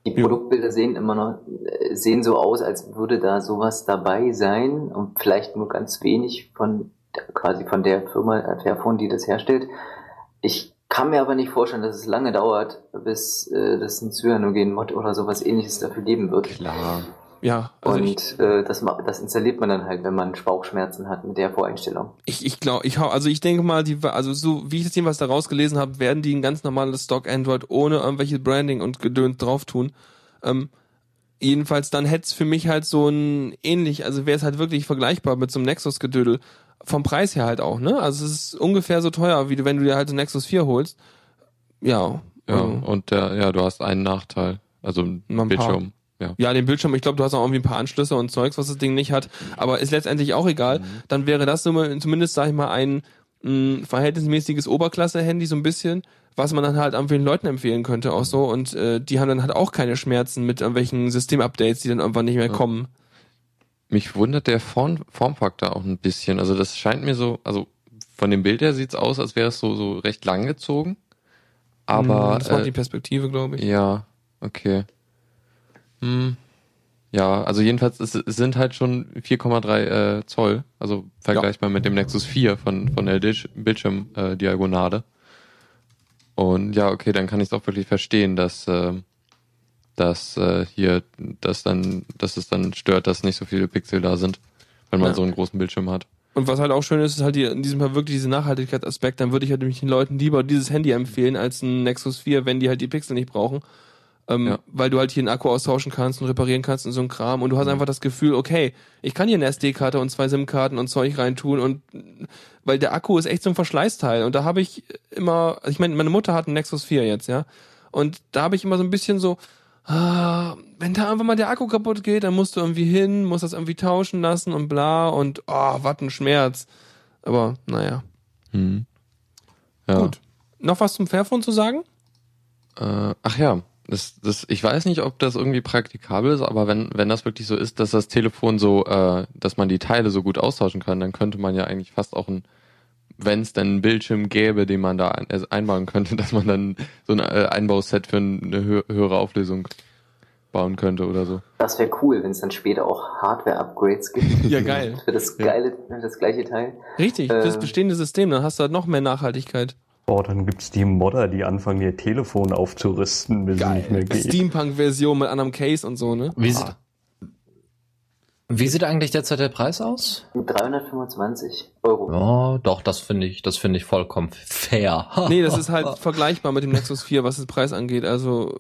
Die Produktbilder sehen immer noch, äh, sehen so aus, als würde da sowas dabei sein und vielleicht nur ganz wenig von, quasi von der Firma Fairphone, die das herstellt. Ich kann mir aber nicht vorstellen, dass es lange dauert, bis äh, das ein Cyanogen-Mod oder sowas ähnliches dafür geben wird. Klar. Ja, also ich, und äh, das, das installiert man dann halt, wenn man Bauchschmerzen hat mit der Voreinstellung. ich, ich glaube, ich hau, also ich denke mal, die, also so wie ich das jedenfalls da rausgelesen habe, werden die ein ganz normales Stock Android ohne irgendwelche Branding und Gedöns drauf tun. Ähm, jedenfalls dann hätte es für mich halt so ein ähnlich, also wäre es halt wirklich vergleichbar mit so einem Nexus-Gedödel. Vom Preis her halt auch, ne? Also es ist ungefähr so teuer, wie du, wenn du dir halt ein Nexus 4 holst. Ja. Ja, also- und der, ja, du hast einen Nachteil. Also ein. Bildschirm. Ja. Ja, den Bildschirm, ich glaube, du hast auch irgendwie ein paar Anschlüsse und Zeugs, was das Ding nicht hat, aber ist letztendlich auch egal. Dann wäre das zumindest, sag ich mal, ein mh, verhältnismäßiges Oberklasse-Handy, so ein bisschen, was man dann halt irgendwelchen Leuten empfehlen könnte auch so und äh, die haben dann halt auch keine Schmerzen mit irgendwelchen Systemupdates, die dann irgendwann nicht mehr kommen. Mich wundert der Form, Formfaktor auch ein bisschen. Also das scheint mir so, also von dem Bild her sieht's aus, als wäre es so, so recht lang gezogen. Aber Hm, das macht äh, die Perspektive, glaube ich. Ja, okay. Hm. Ja, also jedenfalls es, sind halt schon 4,3 äh, Zoll, also vergleichbar mit dem Nexus 4 von von der Bildschirmdiagonale. Äh. Und ja, okay, dann kann ich es auch wirklich verstehen, dass äh, dass äh, hier dass dann dass es dann stört, dass nicht so viele Pixel da sind, wenn man Ja. so einen großen Bildschirm hat. Und was halt auch schön ist, ist halt die, in diesem Fall wirklich dieser Nachhaltigkeitsaspekt. Dann würde ich halt nämlich den Leuten lieber dieses Handy empfehlen als ein Nexus 4, wenn die halt die Pixel nicht brauchen. Ähm, Ja. Weil du halt hier einen Akku austauschen kannst und reparieren kannst und so ein Kram. Und du hast einfach das Gefühl, okay, ich kann hier eine SD-Karte und zwei SIM-Karten und Zeug reintun. Und weil der Akku ist echt so ein Verschleißteil. Und da habe ich immer, also ich meine, meine Mutter hat einen Nexus 4 jetzt, ja. Und da habe ich immer so ein bisschen so, ah, wenn da einfach mal der Akku kaputt geht, dann musst du irgendwie hin, musst das irgendwie tauschen lassen und bla und oh, was ein Schmerz. Aber naja. Hm. Ja. Gut. Noch was zum Fairphone zu sagen? Äh, ach ja, das, das, ich weiß nicht, ob das irgendwie praktikabel ist, aber wenn, wenn das wirklich so ist, dass das Telefon so, äh, dass man die Teile so gut austauschen kann, dann könnte man ja eigentlich fast auch ein, wenn es dann einen Bildschirm gäbe, den man da ein, äh, einbauen könnte, <laughs> dass man dann so ein äh, Einbauset für eine hö höhere Auflösung bauen könnte oder so. Das wäre cool, wenn es dann später auch Hardware-Upgrades gibt. <laughs> Ja, geil. Für das geile, für das gleiche Teil. Richtig, Äh. das bestehende System, dann hast du halt noch mehr Nachhaltigkeit. Oh, dann gibt's die Modder, die anfangen, ihr Telefon aufzurüsten, bis es nicht mehr geht. Steampunk-Version mit anderem Case und so, ne? Wie, sieht, wie sieht eigentlich derzeit der Preis aus? 325 Euro. Ja, doch, das finde ich, das finde ich vollkommen fair. <laughs> Nee, das ist halt vergleichbar mit dem Nexus 4, was den Preis angeht. Also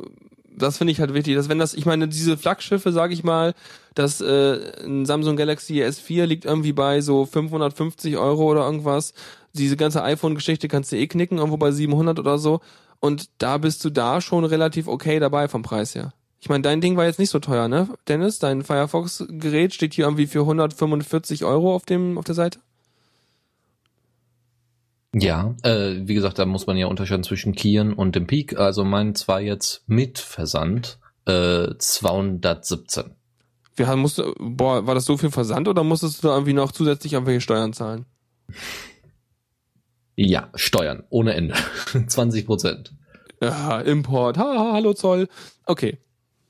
das finde ich halt wichtig, dass wenn das, ich meine, diese Flaggschiffe, sage ich mal, dass äh, ein Samsung Galaxy S4 liegt irgendwie bei so 550 Euro oder irgendwas. Diese ganze iPhone-Geschichte kannst du eh knicken, irgendwo bei 700 oder so. Und da bist du da schon relativ okay dabei vom Preis her. Ich meine, dein Ding war jetzt nicht so teuer, ne? Dennis, dein Firefox-Gerät steht hier irgendwie für 145 Euro auf dem auf der Seite. Ja, äh, wie gesagt, da muss man ja unterscheiden zwischen Kieren und dem Peak. Also mein zwar jetzt mit Versand äh, 217. Wir haben, musste, boah, war das so viel Versand oder musstest du da irgendwie noch zusätzlich irgendwelche Steuern zahlen? <laughs> Ja, Steuern ohne Ende. <laughs> 20 Prozent. Ja, Import, ha, ha, hallo Zoll. Okay,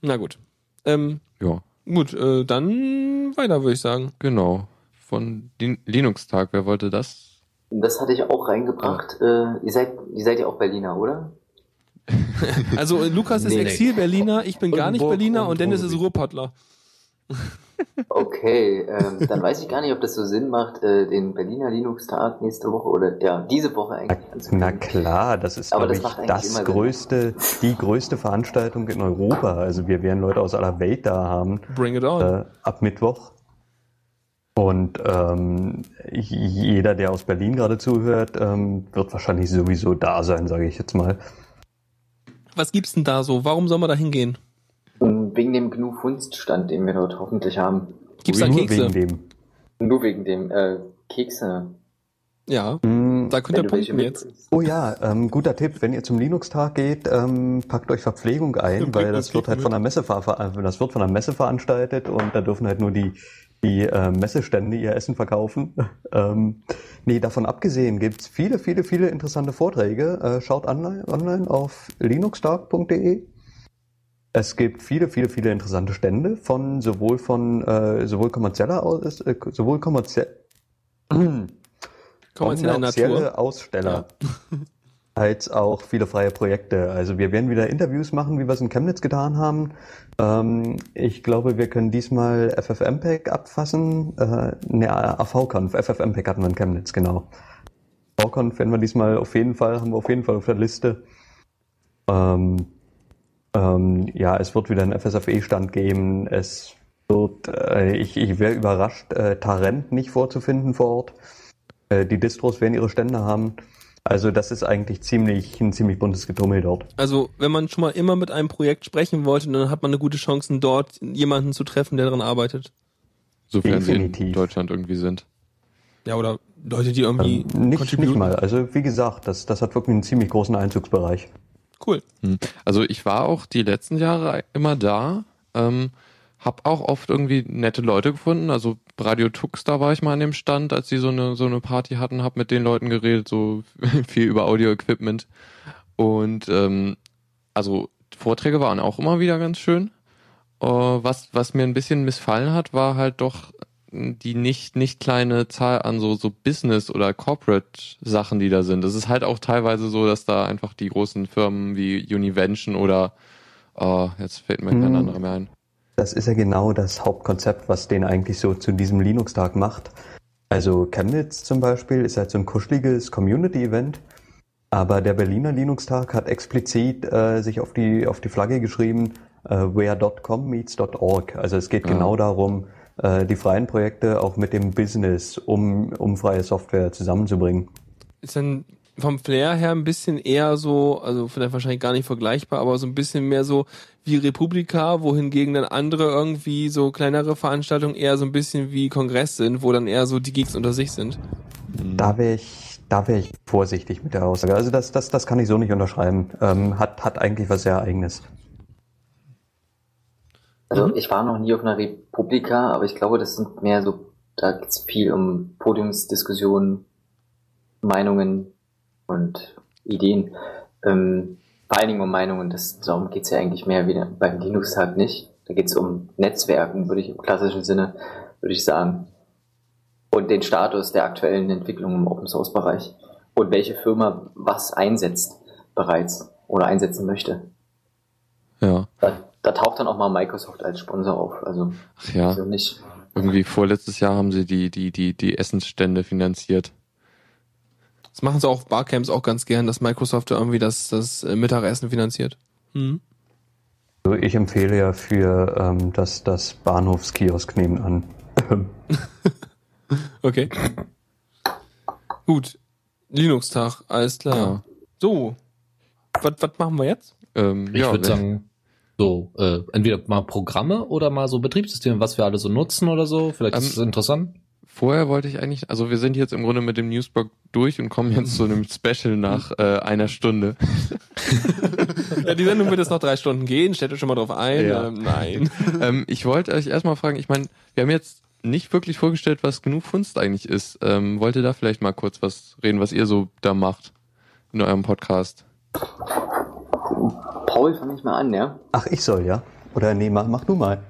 na gut. Ähm, Ja, gut, äh, dann weiter würde ich sagen. genau. Von Lin Linux-Tag, wer wollte das? Das hatte ich auch reingebracht. Äh, ihr seid, ihr seid ja auch Berliner, oder? <laughs> Also äh, Lukas ist Nee, nee. Exil-Berliner, ich bin gar nicht Burg- Berliner und und Dennis ist Ruhrgebiet. Ruhrpottler. Okay, ähm, dann weiß ich gar nicht, ob das so Sinn macht, äh, den Berliner Linux-Tag nächste Woche oder ja, diese Woche eigentlich Na anzukündigen. klar, das ist, Aber glaube das ich, das immer Sinn. größte, die größte Veranstaltung in Europa. Also wir werden Leute aus aller Welt da haben, Bring it on. äh, ab Mittwoch. Und ähm, jeder, der aus Berlin gerade zuhört, ähm, wird wahrscheinlich sowieso da sein, sage ich jetzt mal. Was gibt's denn da so? Warum soll man da hingehen? Wegen dem GNU Funst-Stand, den wir dort hoffentlich haben. Gibt's da Nur Kekse? wegen dem. Nur wegen dem äh, Kekse. Ja, Mm, da könnt ihr punkten jetzt. Oh ja, ähm, guter Tipp, wenn ihr zum Linux-Tag geht, ähm, packt euch Verpflegung ein, Bringt weil das wird halt von der Messe ver- das wird von der Messe veranstaltet und da dürfen halt nur die die äh, Messestände ihr Essen verkaufen. <laughs> ähm, nee, davon abgesehen gibt's viele, viele, viele interessante Vorträge. Äh, schaut online, online auf linuxdark.de. Es gibt viele, viele, viele interessante Stände von sowohl von äh, sowohl kommerzieller aus, äh, sowohl kommerziell <clears throat> Kommerzielle. Aussteller <laughs> als auch viele freie Projekte. Also wir werden wieder Interviews machen, wie wir es in Chemnitz getan haben. Ähm, ich glaube, wir können diesmal FFmpeg abfassen. Äh, ne, AVConf, FFmpeg hatten wir in Chemnitz, genau. AVConf werden wir diesmal auf jeden Fall, haben wir auf jeden Fall auf der Liste. Ähm, ähm, ja, es wird wieder einen FSFE-Stand geben. Es wird, äh, ich, ich wäre überrascht, äh, Tarent nicht vorzufinden vor Ort. Äh, die Distros werden ihre Stände haben. Also das ist eigentlich ziemlich ein ziemlich buntes Getummel dort. Also wenn man schon mal immer mit einem Projekt sprechen wollte, dann hat man eine gute Chance, dort jemanden zu treffen, der daran arbeitet. Sofern sie in Definitiv. Deutschland irgendwie sind. Ja, oder Leute, die irgendwie Ähm, nicht, nicht mal. Also wie gesagt, das, das hat wirklich einen ziemlich großen Einzugsbereich. Cool. Hm. Also ich war auch die letzten Jahre immer da, ähm, hab auch oft irgendwie nette Leute gefunden. Also Radio Tux, da war ich mal an dem Stand, als die so eine so eine Party hatten, hab mit den Leuten geredet, so <laughs> viel über Audio-Equipment. Und ähm, also Vorträge waren auch immer wieder ganz schön. Äh, was was mir ein bisschen missfallen hat, war halt doch die nicht nicht kleine Zahl an so so Business oder Corporate Sachen, die da sind. Es ist halt auch teilweise so, dass da einfach die großen Firmen wie Univention oder oh, jetzt fällt mir kein Hm. anderer mehr ein. Das ist ja genau das Hauptkonzept, was den eigentlich so zu diesem Linux-Tag macht. Also Chemnitz zum Beispiel ist halt so ein kuscheliges Community-Event, aber der Berliner Linux-Tag hat explizit äh, sich auf die, auf die Flagge geschrieben, äh, where.com meets .org. Also es geht Ah. genau darum, äh, die freien Projekte auch mit dem Business, um, um freie Software zusammenzubringen. Ist dann vom Flair her ein bisschen eher so, also vielleicht wahrscheinlich gar nicht vergleichbar, aber so ein bisschen mehr so wie Republika, wohingegen dann andere irgendwie so kleinere Veranstaltungen eher so ein bisschen wie Kongress sind, wo dann eher so die Geeks unter sich sind. Da wäre ich, da wäre ich vorsichtig mit der Aussage. Also das, das, das kann ich so nicht unterschreiben. Ähm, hat, hat eigentlich was sehr eigenes. Also Mhm. ich war noch nie auf einer Republika, aber ich glaube, das sind mehr so, da geht's viel um Podiumsdiskussionen, Meinungen und Ideen. Ähm, vor allen Dingen um Meinungen, das, darum geht's ja eigentlich mehr wieder beim Linux-Tag nicht. Da geht's um Netzwerken, würde ich im klassischen Sinne, würde ich sagen. Und den Status der aktuellen Entwicklung im Open-Source-Bereich. Und welche Firma was einsetzt bereits oder einsetzen möchte. Ja. Da, taucht dann auch mal Microsoft als Sponsor auf. Also, Ach ja. also nicht. Irgendwie vorletztes Jahr haben sie die, die, die, die Essensstände finanziert. Das machen sie auch auf Barcamps auch ganz gern, dass Microsoft da irgendwie das, das äh, Mittagessen finanziert. Mhm. Also ich empfehle ja für ähm, das, das Bahnhofskiosk nebenan. <laughs> Okay. Gut. Linux-Tag, alles klar. Ja. So. Was, was machen wir jetzt? Ähm, Ich ja, würde sagen, so, äh, entweder mal Programme oder mal so Betriebssysteme, was wir alle so nutzen oder so. Vielleicht ist es Ähm, interessant. Vorher wollte ich eigentlich, also wir sind jetzt im Grunde mit dem Newsblog durch und kommen jetzt zu einem Special nach <laughs> äh, einer Stunde. <laughs> Ja, die Sendung wird jetzt noch drei Stunden gehen. Stellt euch schon mal drauf ein. Ja. Ähm, nein. <laughs> ähm, ich wollte euch erstmal fragen, ich meine, wir haben jetzt nicht wirklich vorgestellt, was genug Funst eigentlich ist. Ähm, wollt ihr da vielleicht mal kurz was reden, was ihr so da macht in eurem Podcast? Paul, fang ich mal an, ja? Ach, ich soll, ja? Oder nee, mach, mach du mal.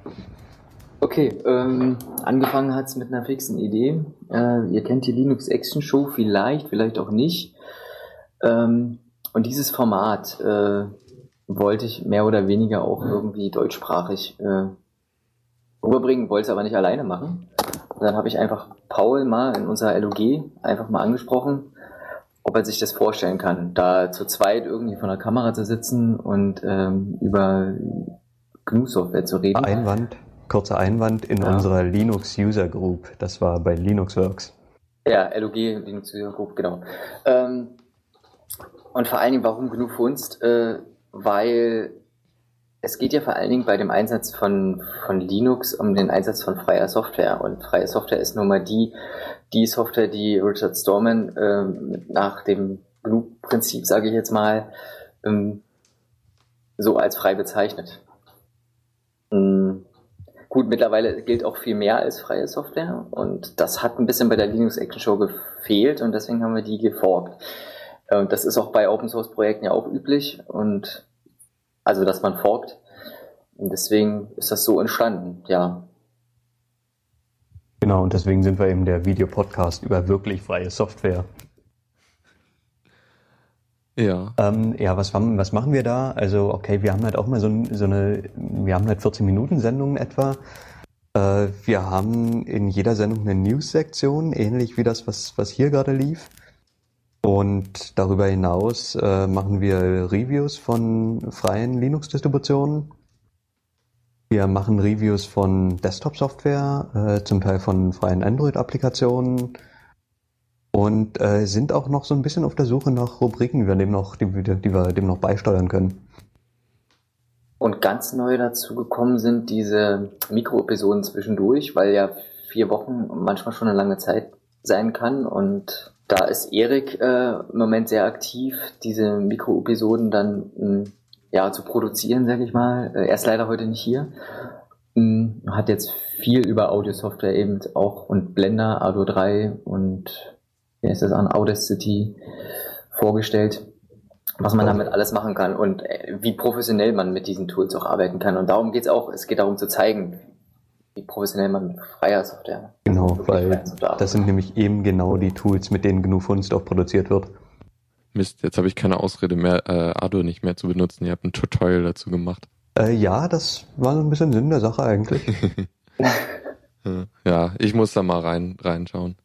Okay, ähm, angefangen hat's mit einer fixen Idee. Äh, ihr kennt die Linux Action Show vielleicht, vielleicht auch nicht. Ähm, und dieses Format äh, wollte ich mehr oder weniger auch irgendwie deutschsprachig äh, rüberbringen, wollte es aber nicht alleine machen. Und dann habe ich einfach Paul mal in unserer LOG einfach mal angesprochen, ob er sich das vorstellen kann, da zu zweit irgendwie vor der Kamera zu sitzen und ähm, über GNU-Software zu reden. Einwand, kurzer Einwand in Ja. unserer Linux User Group. Das war bei Linuxworks. Ja, LOG, Linux User Group, genau. Ähm, und vor allen Dingen, warum GNU Funst? Äh, weil es geht ja vor allen Dingen bei dem Einsatz von, von Linux um den Einsatz von freier Software. Und freie Software ist nun mal die, die Software, die Richard Stallman ähm, nach dem GNU-Prinzip, sage ich jetzt mal, ähm, so als frei bezeichnet. Mm, Gut, mittlerweile gilt auch viel mehr als freie Software und das hat ein bisschen bei der Linux Action Show gefehlt und deswegen haben wir die geforkt. Äh, das ist auch bei Open Source Projekten ja auch üblich und also, dass man forkt. Und deswegen ist das so entstanden, ja. Genau, und deswegen sind wir eben der Videopodcast über wirklich freie Software. Ja. Ähm, ja, was, was machen wir da? Also, okay, wir haben halt auch mal so, so eine, wir haben halt 14 Minuten Sendungen etwa. Äh, wir haben in jeder Sendung eine News-Sektion, ähnlich wie das, was, was hier gerade lief. Und darüber hinaus äh, machen wir Reviews von freien Linux-Distributionen. Wir machen Reviews von Desktop-Software, äh, zum Teil von freien Android-Applikationen und äh, sind auch noch so ein bisschen auf der Suche nach Rubriken, die wir dem noch, die, die wir dem noch beisteuern können. Und ganz neu dazu gekommen sind diese Mikroepisoden zwischendurch, weil ja vier Wochen manchmal schon eine lange Zeit sein kann. Und da ist Erik äh, im Moment sehr aktiv, diese Mikroepisoden dann hm, ja zu produzieren, sag ich mal. Äh, er ist leider heute nicht hier. Mh, hm, hat jetzt viel über Audio-Software eben auch und Blender, Ardo 3 und wie heißt das an Audacity vorgestellt, was man damit alles machen kann und äh, wie professionell man mit diesen Tools auch arbeiten kann. Und darum geht es auch, es geht darum zu zeigen, wie professionell man mit freier Software. Genau, weil das sind nämlich eben genau die Tools, mit denen GNU Funst auch produziert wird. Mist, jetzt habe ich keine Ausrede mehr, äh, Ardo nicht mehr zu benutzen. Ihr habt ein Tutorial dazu gemacht. Äh, ja, das war so ein bisschen Sinn der Sache eigentlich. <laughs> ja, ich muss da mal rein reinschauen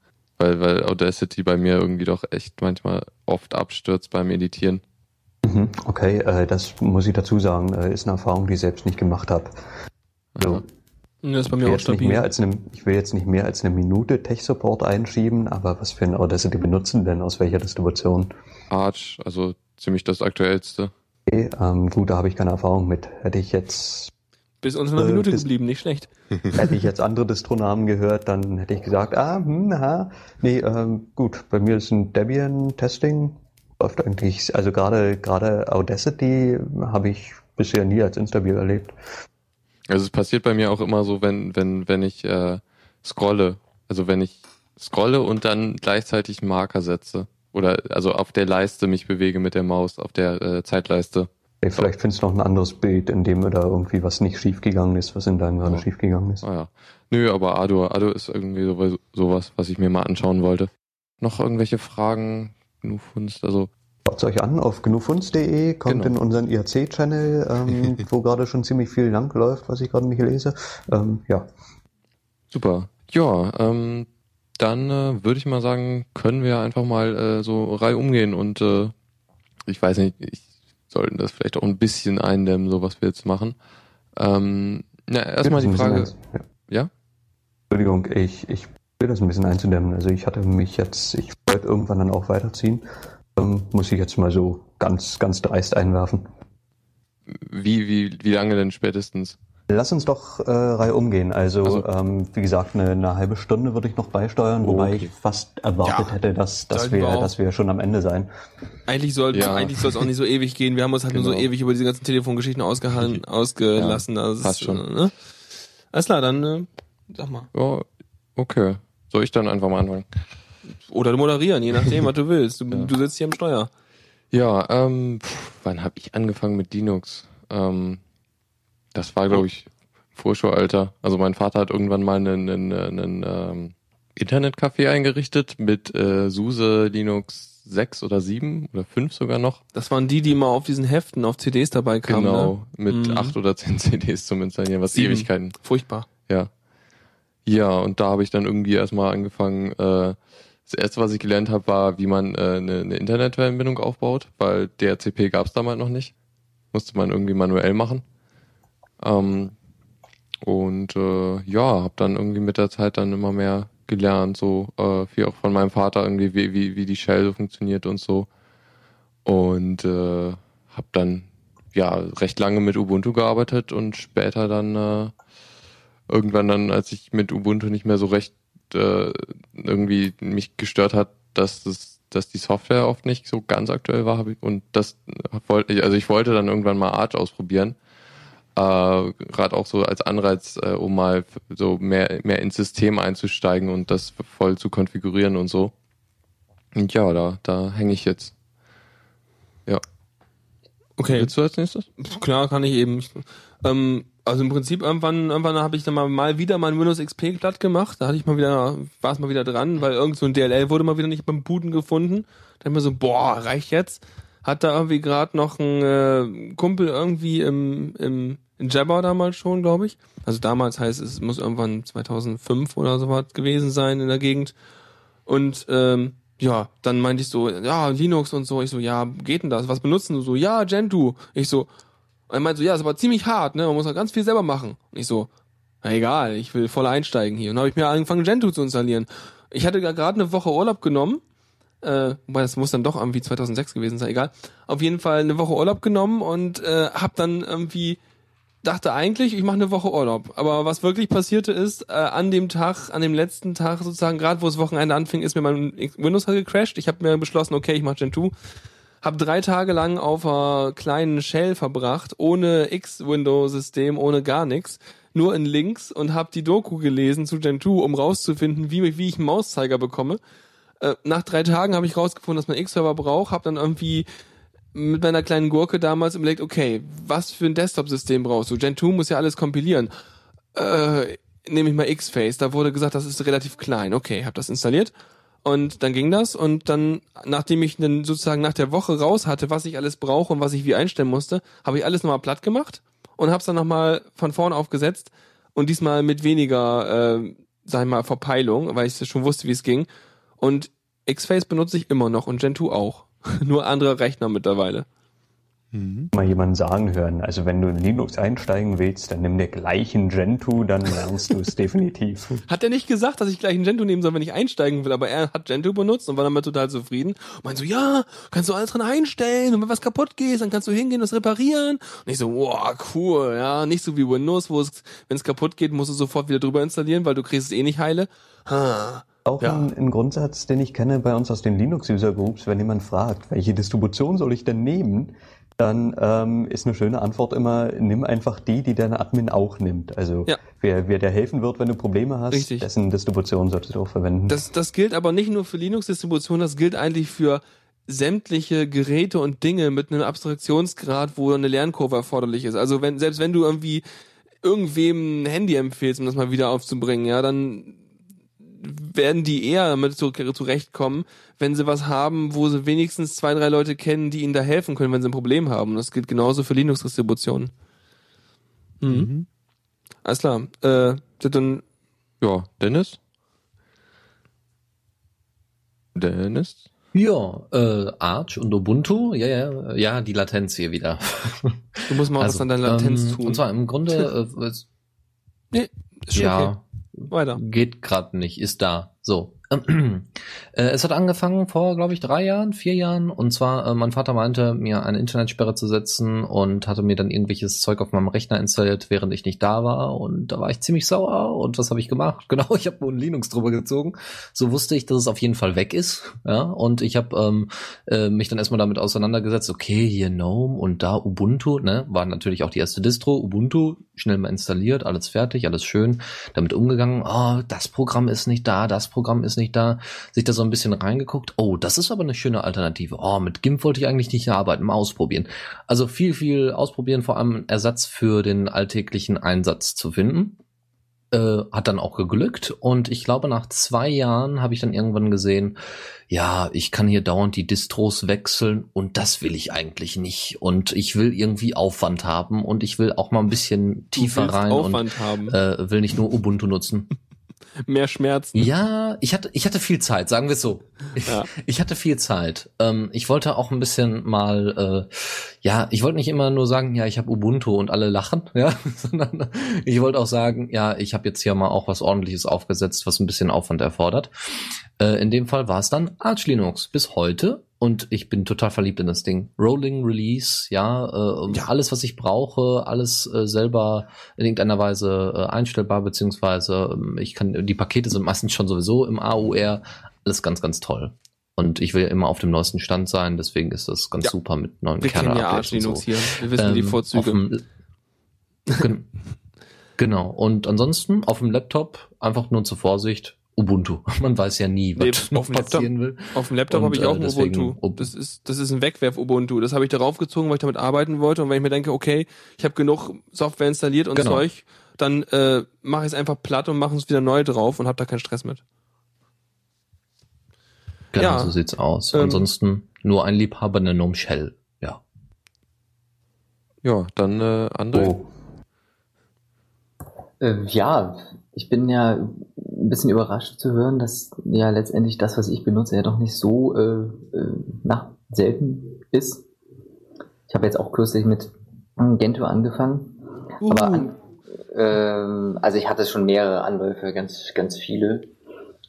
weil, weil Audacity bei mir irgendwie doch echt manchmal oft abstürzt beim Editieren. Mhm, okay, äh, das muss ich dazu sagen, äh, ist eine Erfahrung, die ich selbst nicht gemacht habe. So. Das ist bei mir auch stabil. Mehr als eine, ich will jetzt nicht mehr als eine Minute Tech-Support einschieben, aber was für ein Audacity benutzen denn? Aus welcher Distribution? Arch, also ziemlich das aktuellste. Okay, ähm, gut, da habe ich keine Erfahrung mit. Hätte ich jetzt bis uns eine äh, Minute geblieben, nicht schlecht. <laughs> Hätte ich jetzt andere Distronamen gehört, dann hätte ich gesagt, ah, hm, aha. Nee, ähm, gut, bei mir ist ein Debian-Testing, läuft eigentlich, also gerade gerade Audacity habe ich bisher nie als instabil erlebt. Also es passiert bei mir auch immer so, wenn, wenn, wenn ich äh, scrolle, also wenn ich scrolle und dann gleichzeitig einen Marker setze. Oder also auf der Leiste mich bewege mit der Maus, auf der äh, Zeitleiste. Ey, vielleicht findest du noch ein anderes Bild, in dem da irgendwie was nicht schiefgegangen ist, was in deinem gerade ja. schiefgegangen ist. Ah ja. Nö, aber Ado, Ado ist irgendwie so, sowas, was ich mir mal anschauen wollte. Noch irgendwelche Fragen? Gnufunst, also. Schaut euch an auf gnufunst.de, kommt genau. in unseren IRC-Channel, ähm, <laughs> wo gerade schon ziemlich viel lang läuft, was ich gerade nicht lese. Ähm, ja. Super. Ja, ähm, dann äh, würde ich mal sagen, können wir einfach mal äh, so Reihe umgehen und äh, ich weiß nicht, ich sollten das vielleicht auch ein bisschen eindämmen, so was wir jetzt machen. Ähm, na, erstmal die Frage. Ja. ja? Entschuldigung, ich, ich will das ein bisschen einzudämmen. Also ich hatte mich jetzt, ich wollte irgendwann dann auch weiterziehen. Ähm, muss ich jetzt mal so ganz, ganz dreist einwerfen. Wie, wie, wie lange denn spätestens? Lass uns doch äh, Reihe umgehen. Also, also ähm, wie gesagt, eine, eine halbe Stunde würde ich noch beisteuern, wobei okay. ich fast erwartet ja, hätte, dass, dass, wir, wir dass wir schon am Ende sein. Eigentlich soll ja. eigentlich soll es auch nicht so ewig gehen. Wir haben uns halt genau. nur so genau. ewig über diese ganzen Telefongeschichten ausgehalten, ausgelassen. Ja, also passt schon. Ne? Alles klar, dann äh, sag mal. Ja, okay. Soll ich dann einfach mal anfangen? Oder moderieren, je nachdem, was du willst. Du, <laughs> ja. du sitzt hier am Steuer. Ja, ähm, pff, wann habe ich angefangen mit Linux? Ähm, das war, glaube ich, Vorschulalter. Also mein Vater hat irgendwann mal einen, einen, einen ähm, Internetcafé eingerichtet mit äh, SUSE Linux 6 oder 7 oder 5 sogar noch. Das waren die, die immer auf diesen Heften auf CDs dabei kamen. Genau, ne? mit mhm. 8 oder 10 CDs zum Installieren, was Sieben. Ewigkeiten. Furchtbar. Ja. Ja, und da habe ich dann irgendwie erstmal angefangen, äh, das erste, was ich gelernt habe, war, wie man äh, eine, eine Internetverbindung aufbaut, weil DHCP gab es damals noch nicht. Musste man irgendwie manuell machen. Ähm, und äh, ja, habe dann irgendwie mit der Zeit dann immer mehr gelernt, so äh, wie auch von meinem Vater irgendwie, wie, wie, wie die Shell so funktioniert und so. Und äh, habe dann ja recht lange mit Ubuntu gearbeitet und später dann äh, irgendwann dann, als ich mit Ubuntu nicht mehr so recht äh, irgendwie mich gestört hat, dass das, dass die Software oft nicht so ganz aktuell war, und das wollte ich, also ich wollte dann irgendwann mal Arch ausprobieren Äh, Gerade auch so als Anreiz, äh, um mal so mehr, mehr ins System einzusteigen und das voll zu konfigurieren und so. Und ja, da, da hänge ich jetzt. Okay. Willst du als nächstes? Klar, kann ich eben. Ich, ähm, also im Prinzip irgendwann, irgendwann habe ich dann mal, mal wieder mein Windows XP glatt gemacht. Da hatte ich mal wieder, war es mal wieder dran, weil irgend so ein DLL wurde mal wieder nicht beim Booten gefunden. Dann mir so, boah, reicht jetzt. Hat da irgendwie gerade noch ein äh, Kumpel irgendwie im, im in Jabber damals schon, glaube ich. Also damals heißt es, muss irgendwann 2005 oder so was gewesen sein in der Gegend. Und ähm, ja, dann meinte ich so, ja, Linux und so. Ich so, ja, geht denn das? Was benutzen du so? Ja, Gentoo. Ich so, er meinte so, ja, ist aber ziemlich hart, ne? Man muss halt ganz viel selber machen. Und ich so, na egal, ich will voll einsteigen hier. Und habe ich mir angefangen, Gentoo zu installieren. Ich hatte gerade eine Woche Urlaub genommen. Äh, wobei das muss dann doch irgendwie 2006 gewesen sein, egal. Auf jeden Fall eine Woche Urlaub genommen und äh, hab dann irgendwie dachte eigentlich, ich mache eine Woche Urlaub. Aber was wirklich passierte ist, äh, an dem Tag, an dem letzten Tag sozusagen, gerade wo das Wochenende anfing, ist mir mein Windows halt gecrashed. Ich habe mir beschlossen, okay, ich mache Gentoo. Hab drei Tage lang auf einer kleinen Shell verbracht, ohne X-Window-System, ohne gar nichts, nur in Links und hab die Doku gelesen zu Gentoo, um rauszufinden, wie, wie ich einen Mauszeiger bekomme. Äh, nach drei Tagen habe ich rausgefunden, dass man X-Server braucht, hab dann irgendwie mit meiner kleinen Gurke damals überlegt, okay, was für ein Desktop-System brauchst du? Gentoo muss ja alles kompilieren. Äh, nehme ich mal X-Face, da wurde gesagt, das ist relativ klein. Okay, hab das installiert und dann ging das und dann, nachdem ich dann sozusagen nach der Woche raus hatte, was ich alles brauche und was ich wie einstellen musste, habe ich alles nochmal platt gemacht und hab's dann nochmal von vorn aufgesetzt und diesmal mit weniger, äh, sag ich mal, Verpeilung, weil ich schon wusste, wie es ging. Und X-Face benutze ich immer noch und Gentoo auch. <laughs> Nur andere Rechner mittlerweile. Mal jemanden sagen hören, also wenn du in Linux einsteigen willst, dann nimm dir gleich ein Gentoo, dann lernst du es <laughs> definitiv. Hat er nicht gesagt, dass ich gleich ein Gentoo nehmen soll, wenn ich einsteigen will, aber er hat Gentoo benutzt und war damit total zufrieden. Und meinte so, ja, kannst du alles dran einstellen und wenn was kaputt geht, dann kannst du hingehen und es reparieren. Und ich so, wow, cool, ja, nicht so wie Windows, wo es, wenn es kaputt geht, musst du sofort wieder drüber installieren, weil du kriegst es eh nicht heile. Ha. Auch Ja. ein, ein Grundsatz, den ich kenne bei uns aus den Linux-User-Groups, wenn jemand fragt, welche Distribution soll ich denn nehmen, dann ähm, ist eine schöne Antwort immer, nimm einfach die, die dein Admin auch nimmt. Also Ja. wer, wer dir helfen wird, wenn du Probleme hast, Richtig. dessen Distribution solltest du auch verwenden. Das, das gilt aber nicht nur für Linux-Distributionen, das gilt eigentlich für sämtliche Geräte und Dinge mit einem Abstraktionsgrad, wo eine Lernkurve erforderlich ist. Also wenn, selbst wenn du irgendwie irgendwem ein Handy empfehlst, um das mal wieder aufzubringen, ja, dann werden die eher damit zu- zurechtkommen, wenn sie was haben, wo sie wenigstens zwei, drei Leute kennen, die ihnen da helfen können, wenn sie ein Problem haben. Das gilt genauso für Linux-Distributionen. Mhm. Alles klar. Äh, dann Ja, Dennis? Dennis? Ja, äh, Arch und Ubuntu, ja, ja, ja, die Latenz hier wieder. du musst mal was an deiner Latenz ähm, tun. Und zwar im Grunde, <laughs> äh, Nee, ist schon okay. Weiter. geht gerade nicht, ist da. So. <clears throat> äh, es hat angefangen vor, glaube ich, drei Jahren, vier Jahren. Und zwar, äh, mein Vater meinte, mir eine Internetsperre zu setzen und hatte mir dann irgendwelches Zeug auf meinem Rechner installiert, während ich nicht da war. Und da war ich ziemlich sauer. Und was habe ich gemacht? <laughs> Genau, ich habe ein Linux drüber gezogen. So wusste ich, dass es auf jeden Fall weg ist. Ja, und ich habe ähm, äh, mich dann erstmal damit auseinandergesetzt, okay, hier GNOME und da Ubuntu, ne, war natürlich auch die erste Distro, Ubuntu, schnell mal installiert, alles fertig, alles schön, damit umgegangen, oh, das Programm ist nicht da, das Programm ist nicht da, sich da so ein bisschen reingeguckt, oh, das ist aber eine schöne Alternative, oh, mit GIMP wollte ich eigentlich nicht arbeiten, mal ausprobieren. Also viel, viel ausprobieren, vor allem Ersatz für den alltäglichen Einsatz zu finden äh, hat dann auch geglückt und ich glaube nach zwei Jahren habe ich dann irgendwann gesehen, ja, ich kann hier dauernd die Distros wechseln und das will ich eigentlich nicht und ich will irgendwie Aufwand haben und ich will auch mal ein bisschen tiefer rein Aufwand haben. und äh, will nicht nur Ubuntu nutzen. Mehr Schmerzen. Ja, ich hatte, ich hatte viel Zeit, sagen wir es so. Ja. Ich hatte viel Zeit. Ähm, ich wollte auch ein bisschen mal, äh, ja, ich wollte nicht immer nur sagen, ja, ich habe Ubuntu und alle lachen, <laughs> ja, sondern ich wollte auch sagen, ja, ich habe jetzt hier mal auch was ordentliches aufgesetzt, was ein bisschen Aufwand erfordert. Äh, in dem Fall war es dann Arch Linux bis heute und ich bin total verliebt in das Ding. Rolling Release, ja, äh, Ja. alles, was ich brauche, alles äh, selber in irgendeiner Weise äh, einstellbar, beziehungsweise ähm, ich kann, die Pakete sind meistens schon sowieso im AUR, alles ganz, ganz toll. Und ich will immer auf dem neuesten Stand sein, deswegen ist das ganz Ja. super mit neuen Wir kennen ja Arch Linux so. hier. Wir wissen die Ähm, Vorzüge. auf dem- <laughs> Gen genau. Und ansonsten auf dem Laptop einfach nur zur Vorsicht Ubuntu. <laughs> Man weiß ja nie, was Nee, <laughs> noch auf dem Laptop- passieren will. Auf dem Laptop habe ich auch äh, ein deswegen Ubuntu. Ub- Das ist, das ist ein Wegwerf-Ubuntu. Das habe ich darauf gezogen, weil ich damit arbeiten wollte. Und wenn ich mir denke, okay, ich habe genug Software installiert und Genau. Zeug, dann äh, mache ich es einfach platt und mache es wieder neu drauf und habe da keinen Stress mit. Genau, Ja. so sieht's aus. Ähm, Ansonsten nur ein Liebhaber der Gnome Shell. Ja. Ja, dann äh, André. Oh. Äh, ja, ich bin ja ein bisschen überrascht zu hören, dass ja letztendlich das, was ich benutze, ja doch nicht so äh, äh, na, selten ist. Ich habe jetzt auch kürzlich mit Gentoo angefangen. Aber an, ähm, also ich hatte schon mehrere Anläufe, ganz, ganz viele.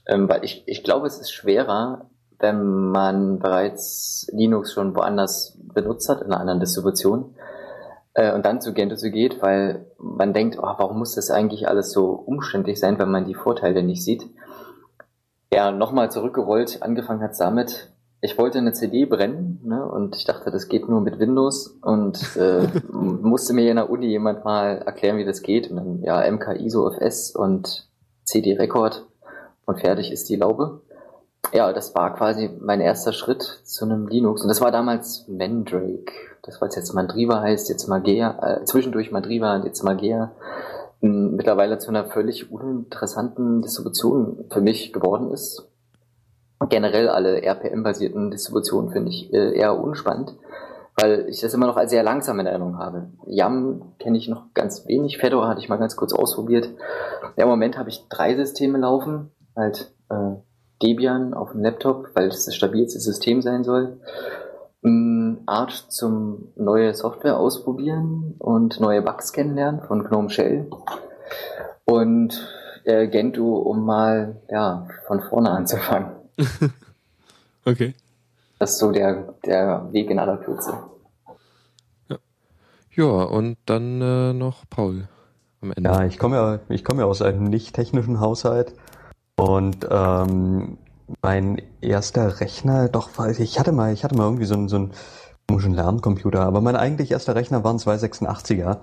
Ähm, weil ich, ich glaube, es ist schwerer, wenn man bereits Linux schon woanders benutzt hat, in einer anderen Distribution, äh, und dann zu Gentoo zu geht, weil man denkt, oh, warum muss das eigentlich alles so umständlich sein, wenn man die Vorteile nicht sieht. Ja, nochmal zurückgerollt, angefangen hat damit, ich wollte eine CD brennen ne, und ich dachte, das geht nur mit Windows und <laughs> äh, musste mir in der Uni jemand mal erklären, wie das geht und dann ja MK ISO FS und CD Record und fertig ist die Laube. Ja, das war quasi mein erster Schritt zu einem Linux und das war damals Mandrake. Das was jetzt Mandriva heißt, jetzt Magea, äh, zwischendurch Mandriva und jetzt Magea m, mittlerweile zu einer völlig uninteressanten Distribution für mich geworden ist. Generell alle RPM-basierten Distributionen finde ich äh, eher unspannend, weil ich das immer noch als sehr langsam in Erinnerung habe. YAM kenne ich noch ganz wenig, Fedora hatte ich mal ganz kurz ausprobiert. Ja, Im Moment habe ich drei Systeme laufen, halt äh, Debian auf dem Laptop, weil es das stabilste System sein soll. Mm, Arch zum neue Software ausprobieren und neue Bugs kennenlernen von GNOME Shell. Und äh, Gentoo, um mal ja, von vorne anzufangen. <laughs> Okay. Das ist so der, der Weg in aller Kürze. Ja, und dann äh, noch Paul am Ende. Ja, ich komme ja, ich komme ja aus einem nicht technischen Haushalt und ähm, mein erster Rechner, doch, ich hatte mal, ich hatte mal irgendwie so einen, so einen komischen Lerncomputer, aber mein eigentlich erster Rechner waren zwei 86er.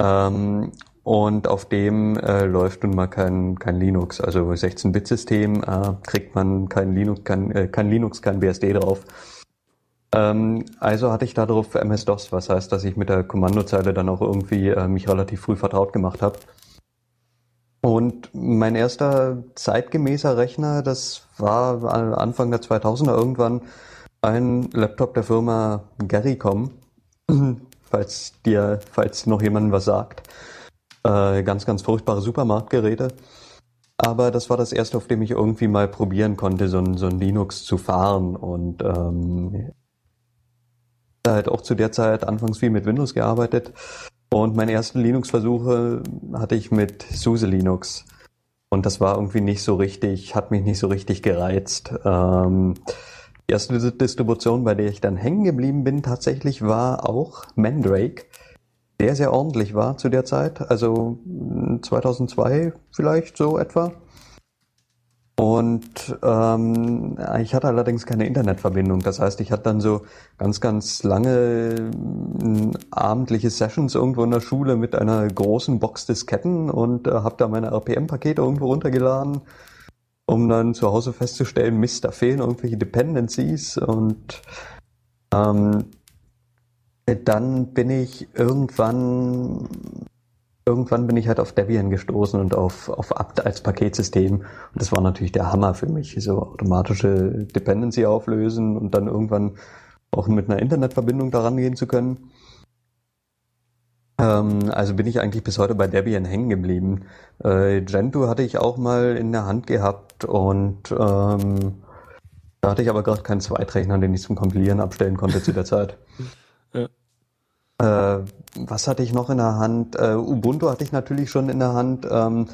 Ähm, und auf dem äh, läuft nun mal kein, kein Linux, also 16-Bit-System, äh, kriegt man kein Linux, kein, äh, kein Linux, kein BSD drauf. Ähm, also hatte ich darauf MS-DOS, was heißt, dass ich mit der Kommandozeile dann auch irgendwie äh, mich relativ früh vertraut gemacht habe. Und mein erster zeitgemäßer Rechner, das war Anfang der 2000er irgendwann ein Laptop der Firma Garycom, <clears throat> falls dir, falls noch jemandem was sagt. Äh, ganz, ganz furchtbare Supermarktgeräte. Aber das war das erste, auf dem ich irgendwie mal probieren konnte, so ein, so ein Linux zu fahren. Und ähm, halt auch zu der Zeit anfangs viel mit Windows gearbeitet. Und meine ersten Linux-Versuche hatte ich mit SUSE Linux. Und das war irgendwie nicht so richtig, hat mich nicht so richtig gereizt. Ähm, die erste Distribution, bei der ich dann hängen geblieben bin, tatsächlich war auch Mandrake. Der sehr ordentlich war zu der Zeit, also 2002 vielleicht so etwa. Und ähm, ich hatte allerdings keine Internetverbindung. Das heißt, ich hatte dann so ganz, ganz lange äh, abendliche Sessions irgendwo in der Schule mit einer großen Box Disketten und äh, habe da meine RPM-Pakete irgendwo runtergeladen, um dann zu Hause festzustellen, Mist, da fehlen irgendwelche Dependencies und ähm, dann bin ich irgendwann irgendwann bin ich halt auf Debian gestoßen und auf, auf apt als Paketsystem. Und das war natürlich der Hammer für mich, so automatische Dependency auflösen und dann irgendwann auch mit einer Internetverbindung daran gehen zu können. Ähm, also bin ich eigentlich bis heute bei Debian hängen geblieben. Äh, Gentoo hatte ich auch mal in der Hand gehabt und ähm, da hatte ich aber gerade keinen Zweitrechner, den ich zum Kompilieren abstellen konnte zu der Zeit. <laughs> Ja. Äh, was hatte ich noch in der Hand? Äh, Ubuntu hatte ich natürlich schon in der Hand. Ähm,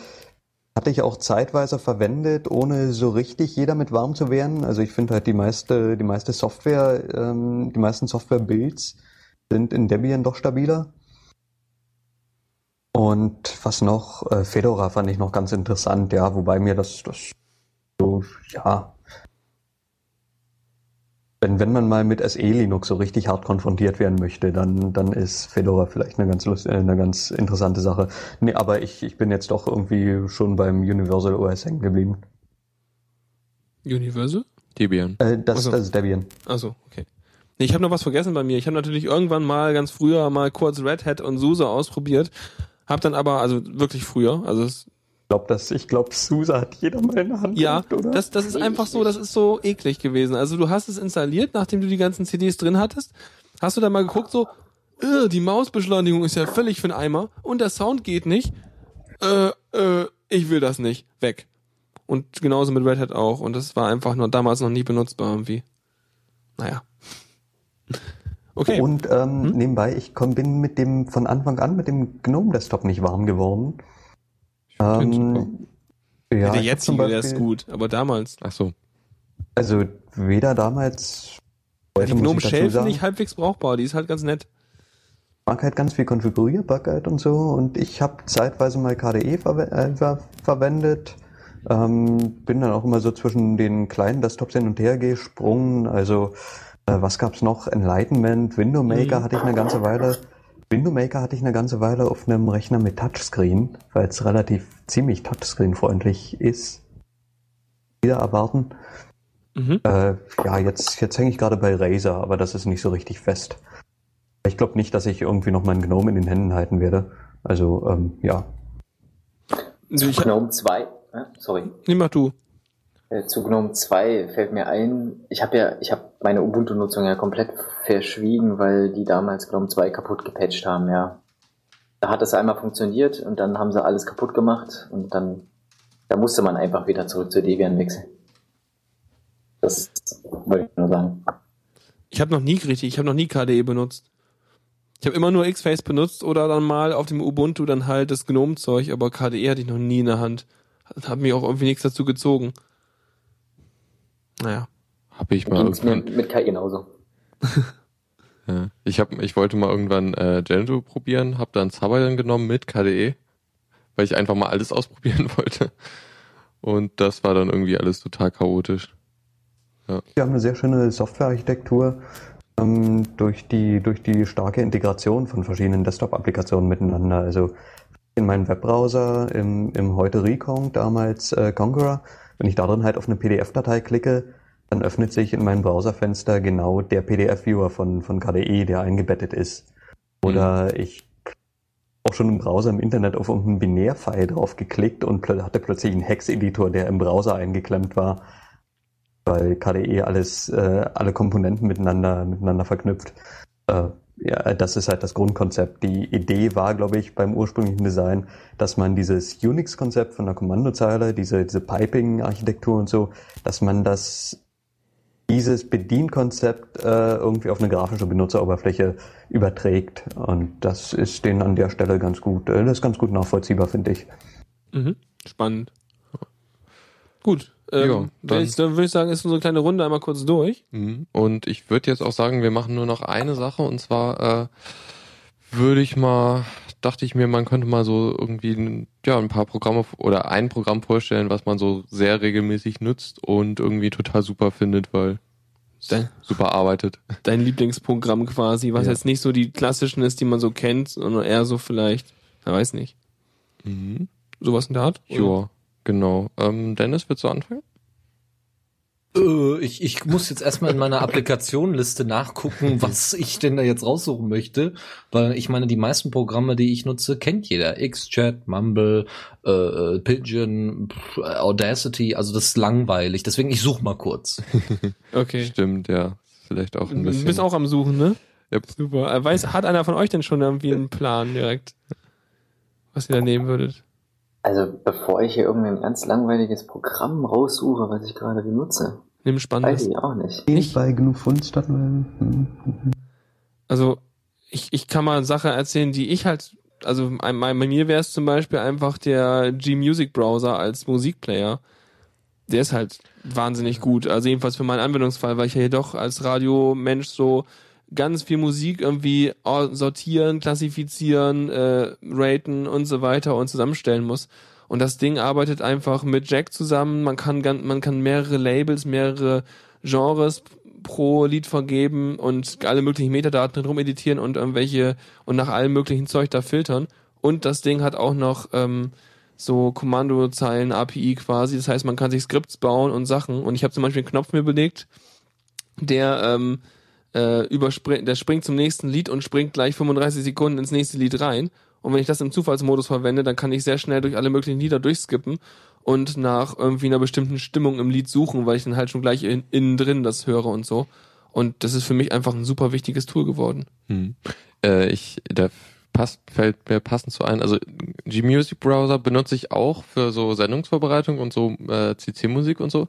hatte ich auch zeitweise verwendet, ohne so richtig jeder mit warm zu werden. Also ich finde halt die meiste, die meiste Software, ähm, die meisten Software-Builds sind in Debian doch stabiler. Und was noch? Äh, Fedora fand ich noch ganz interessant, ja, wobei mir das, das so, ja, Wenn, wenn man mal mit SE Linux so richtig hart konfrontiert werden möchte, dann, dann ist Fedora vielleicht eine ganz, lust, äh, eine ganz interessante Sache. Nee, aber ich, ich bin jetzt doch irgendwie schon beim Universal OS hängen geblieben. Universal? Debian. Äh, das, so. das ist Debian. Achso, okay. Nee, ich habe noch was vergessen bei mir. Ich habe natürlich irgendwann mal ganz früher mal kurz Red Hat und SUSE ausprobiert. Hab dann aber, also wirklich früher, also es, glaube, das, ich glaube, SUSE hat jeder mal in der Hand. ja, gehabt, oder? das, das ist einfach so, das ist so eklig gewesen. Also du hast es installiert, nachdem du die ganzen CDs drin hattest, hast du dann mal geguckt, so, äh, die Mausbeschleunigung ist ja völlig für den Eimer und der Sound geht nicht. Äh, äh, ich will das nicht. Weg. Und genauso mit Red Hat auch. Und das war einfach nur damals noch nie benutzbar irgendwie. Naja. Okay. Und ähm, Hm? nebenbei, ich komm, bin mit dem von Anfang an mit dem GNOME Desktop nicht warm geworden. Ähm, ja, der ich jetzige, ist Beispiel- gut, aber damals. Ach so. Also weder damals. heute Die Gnome ich Shell finde ich halbwegs brauchbar, die ist halt ganz nett. mag halt ganz viel Konfigurierbarkeit und so und ich habe zeitweise mal KDE verwe äh, ver verwendet. Ähm, bin dann auch immer so zwischen den kleinen Desktops hin und her gesprungen. Also äh, was gab's noch? Enlightenment, Window Maker Mhm. hatte ich eine ganze Weile. Window Maker hatte ich eine ganze Weile auf einem Rechner mit Touchscreen, weil es relativ ziemlich Touchscreen-freundlich ist. Wieder erwarten. Mhm. Äh, ja, jetzt, jetzt hänge ich gerade bei Razer, aber das ist nicht so richtig fest. Ich glaube nicht, dass ich irgendwie noch meinen Gnome in den Händen halten werde. Also, ähm, ja. Also GNOME 2, äh, sorry, nee, mach du. Äh, zu GNOME 2 fällt mir ein, ich habe ja, ich habe meine Ubuntu-Nutzung ja komplett verschwiegen, weil die damals GNOME 2 kaputt gepatcht haben, ja. Da hat es einmal funktioniert und dann haben sie alles kaputt gemacht und dann, da musste man einfach wieder zurück zu Debian wechseln. Das wollte ich nur sagen. Ich habe noch nie richtig, ich habe noch nie KDE benutzt. Ich habe immer nur Xface benutzt oder dann mal auf dem Ubuntu dann halt das Gnome-Zeug, aber KDE hatte ich noch nie in der Hand. Hat mich auch irgendwie nichts dazu gezogen. Naja. Habe ich mal irgendwann. mit Kai genauso. <laughs> Ja. Ich habe, ich wollte mal irgendwann äh, Gentoo probieren, habe dann Zabayan genommen mit KDE, weil ich einfach mal alles <laughs> ausprobieren wollte. Und das war dann irgendwie alles total chaotisch. Wir haben eine sehr schöne Softwarearchitektur ähm, durch, die, durch die starke Integration von verschiedenen Desktop-Applikationen miteinander. Also in meinem Webbrowser, im, im heute Recon, damals äh, Conqueror, wenn ich da drin halt auf eine PDF-Datei klicke, dann öffnet sich in meinem Browserfenster genau der PDF-Viewer von, von KDE, der eingebettet ist. Oder ich auch schon im Browser im Internet auf irgendeinen Binärfile drauf geklickt und plö hatte plötzlich einen Hex-Editor, der im Browser eingeklemmt war, weil KDE alles, äh, alle Komponenten miteinander, miteinander verknüpft. Äh, ja, das ist halt das Grundkonzept. Die Idee war, glaube ich, beim ursprünglichen Design, dass man dieses Unix-Konzept von der Kommandozeile, diese, diese Piping-Architektur und so, dass man das dieses Bedienkonzept äh, irgendwie auf eine grafische Benutzeroberfläche überträgt. Und das ist denen an der Stelle ganz gut, äh, das ist ganz gut nachvollziehbar, finde ich. Mhm. Spannend. Gut. Ähm, Ja, dann, jetzt, dann würde ich sagen, ist unsere kleine Runde einmal kurz durch. Mhm. Und ich würde jetzt auch sagen, wir machen nur noch eine Sache und zwar äh, würde ich mal, dachte ich mir, man könnte mal so irgendwie ein- ja ein paar Programme oder ein Programm vorstellen, was man so sehr regelmäßig nutzt und irgendwie total super findet, weil Dein- super arbeitet. Dein Lieblingsprogramm quasi, was Ja. jetzt nicht so die klassischen ist, die man so kennt, sondern eher so vielleicht, er weiß nicht, Mhm. sowas in der Art? Ja, genau. Ähm, Dennis, willst du anfangen? Äh, ich, ich muss jetzt erstmal in meiner Applikationenliste nachgucken, <laughs> was ich denn da jetzt raussuchen möchte. Weil ich meine, die meisten Programme, die ich nutze, kennt jeder. XChat, Mumble, äh, äh, Pigeon, Audacity, also das ist langweilig. Deswegen, ich suche mal kurz. <laughs> Okay. Stimmt, ja. Vielleicht auch ein Du bisschen. bist auch am Suchen, ne? Yep. Super. Äh, Weiß, hat einer von euch denn schon irgendwie einen Plan direkt, was ihr da nehmen würdet? Also bevor ich hier irgendein ganz langweiliges Programm raussuche, was ich gerade benutze, Nimm weiß spannendes. ich auch nicht. Nicht? Bei genug Funst hat man, Also ich, ich kann mal eine Sache erzählen, die ich halt, also bei mir wäre es zum Beispiel einfach der G-Music Browser als Musikplayer. Der ist halt wahnsinnig gut. Also jedenfalls für meinen Anwendungsfall, weil ich ja hier doch als Radiomensch so ganz viel Musik irgendwie or- sortieren, klassifizieren, äh, raten und so weiter und zusammenstellen muss. Und das Ding arbeitet einfach mit Jack zusammen. Man kann gan- man kann mehrere Labels, mehrere Genres pro Lied vergeben und alle möglichen Metadaten drum editieren und irgendwelche und nach allem möglichen Zeug da filtern. Und das Ding hat auch noch ähm, so Kommandozeilen API quasi. Das heißt, man kann sich Skripts bauen und Sachen. Und ich habe zum Beispiel einen Knopf mir belegt, der ähm, äh, überspringt, der springt zum nächsten Lied und springt gleich 35 Sekunden ins nächste Lied rein. Und wenn ich das im Zufallsmodus verwende, dann kann ich sehr schnell durch alle möglichen Lieder durchskippen und nach irgendwie einer bestimmten Stimmung im Lied suchen, weil ich dann halt schon gleich in, innen drin das höre und so. Und das ist für mich einfach ein super wichtiges Tool geworden. Hm. Äh, ich, da passt, fällt mir passend zu ein. Also G-Music Browser benutze ich auch für so Sendungsvorbereitung und so äh, CC-Musik und so.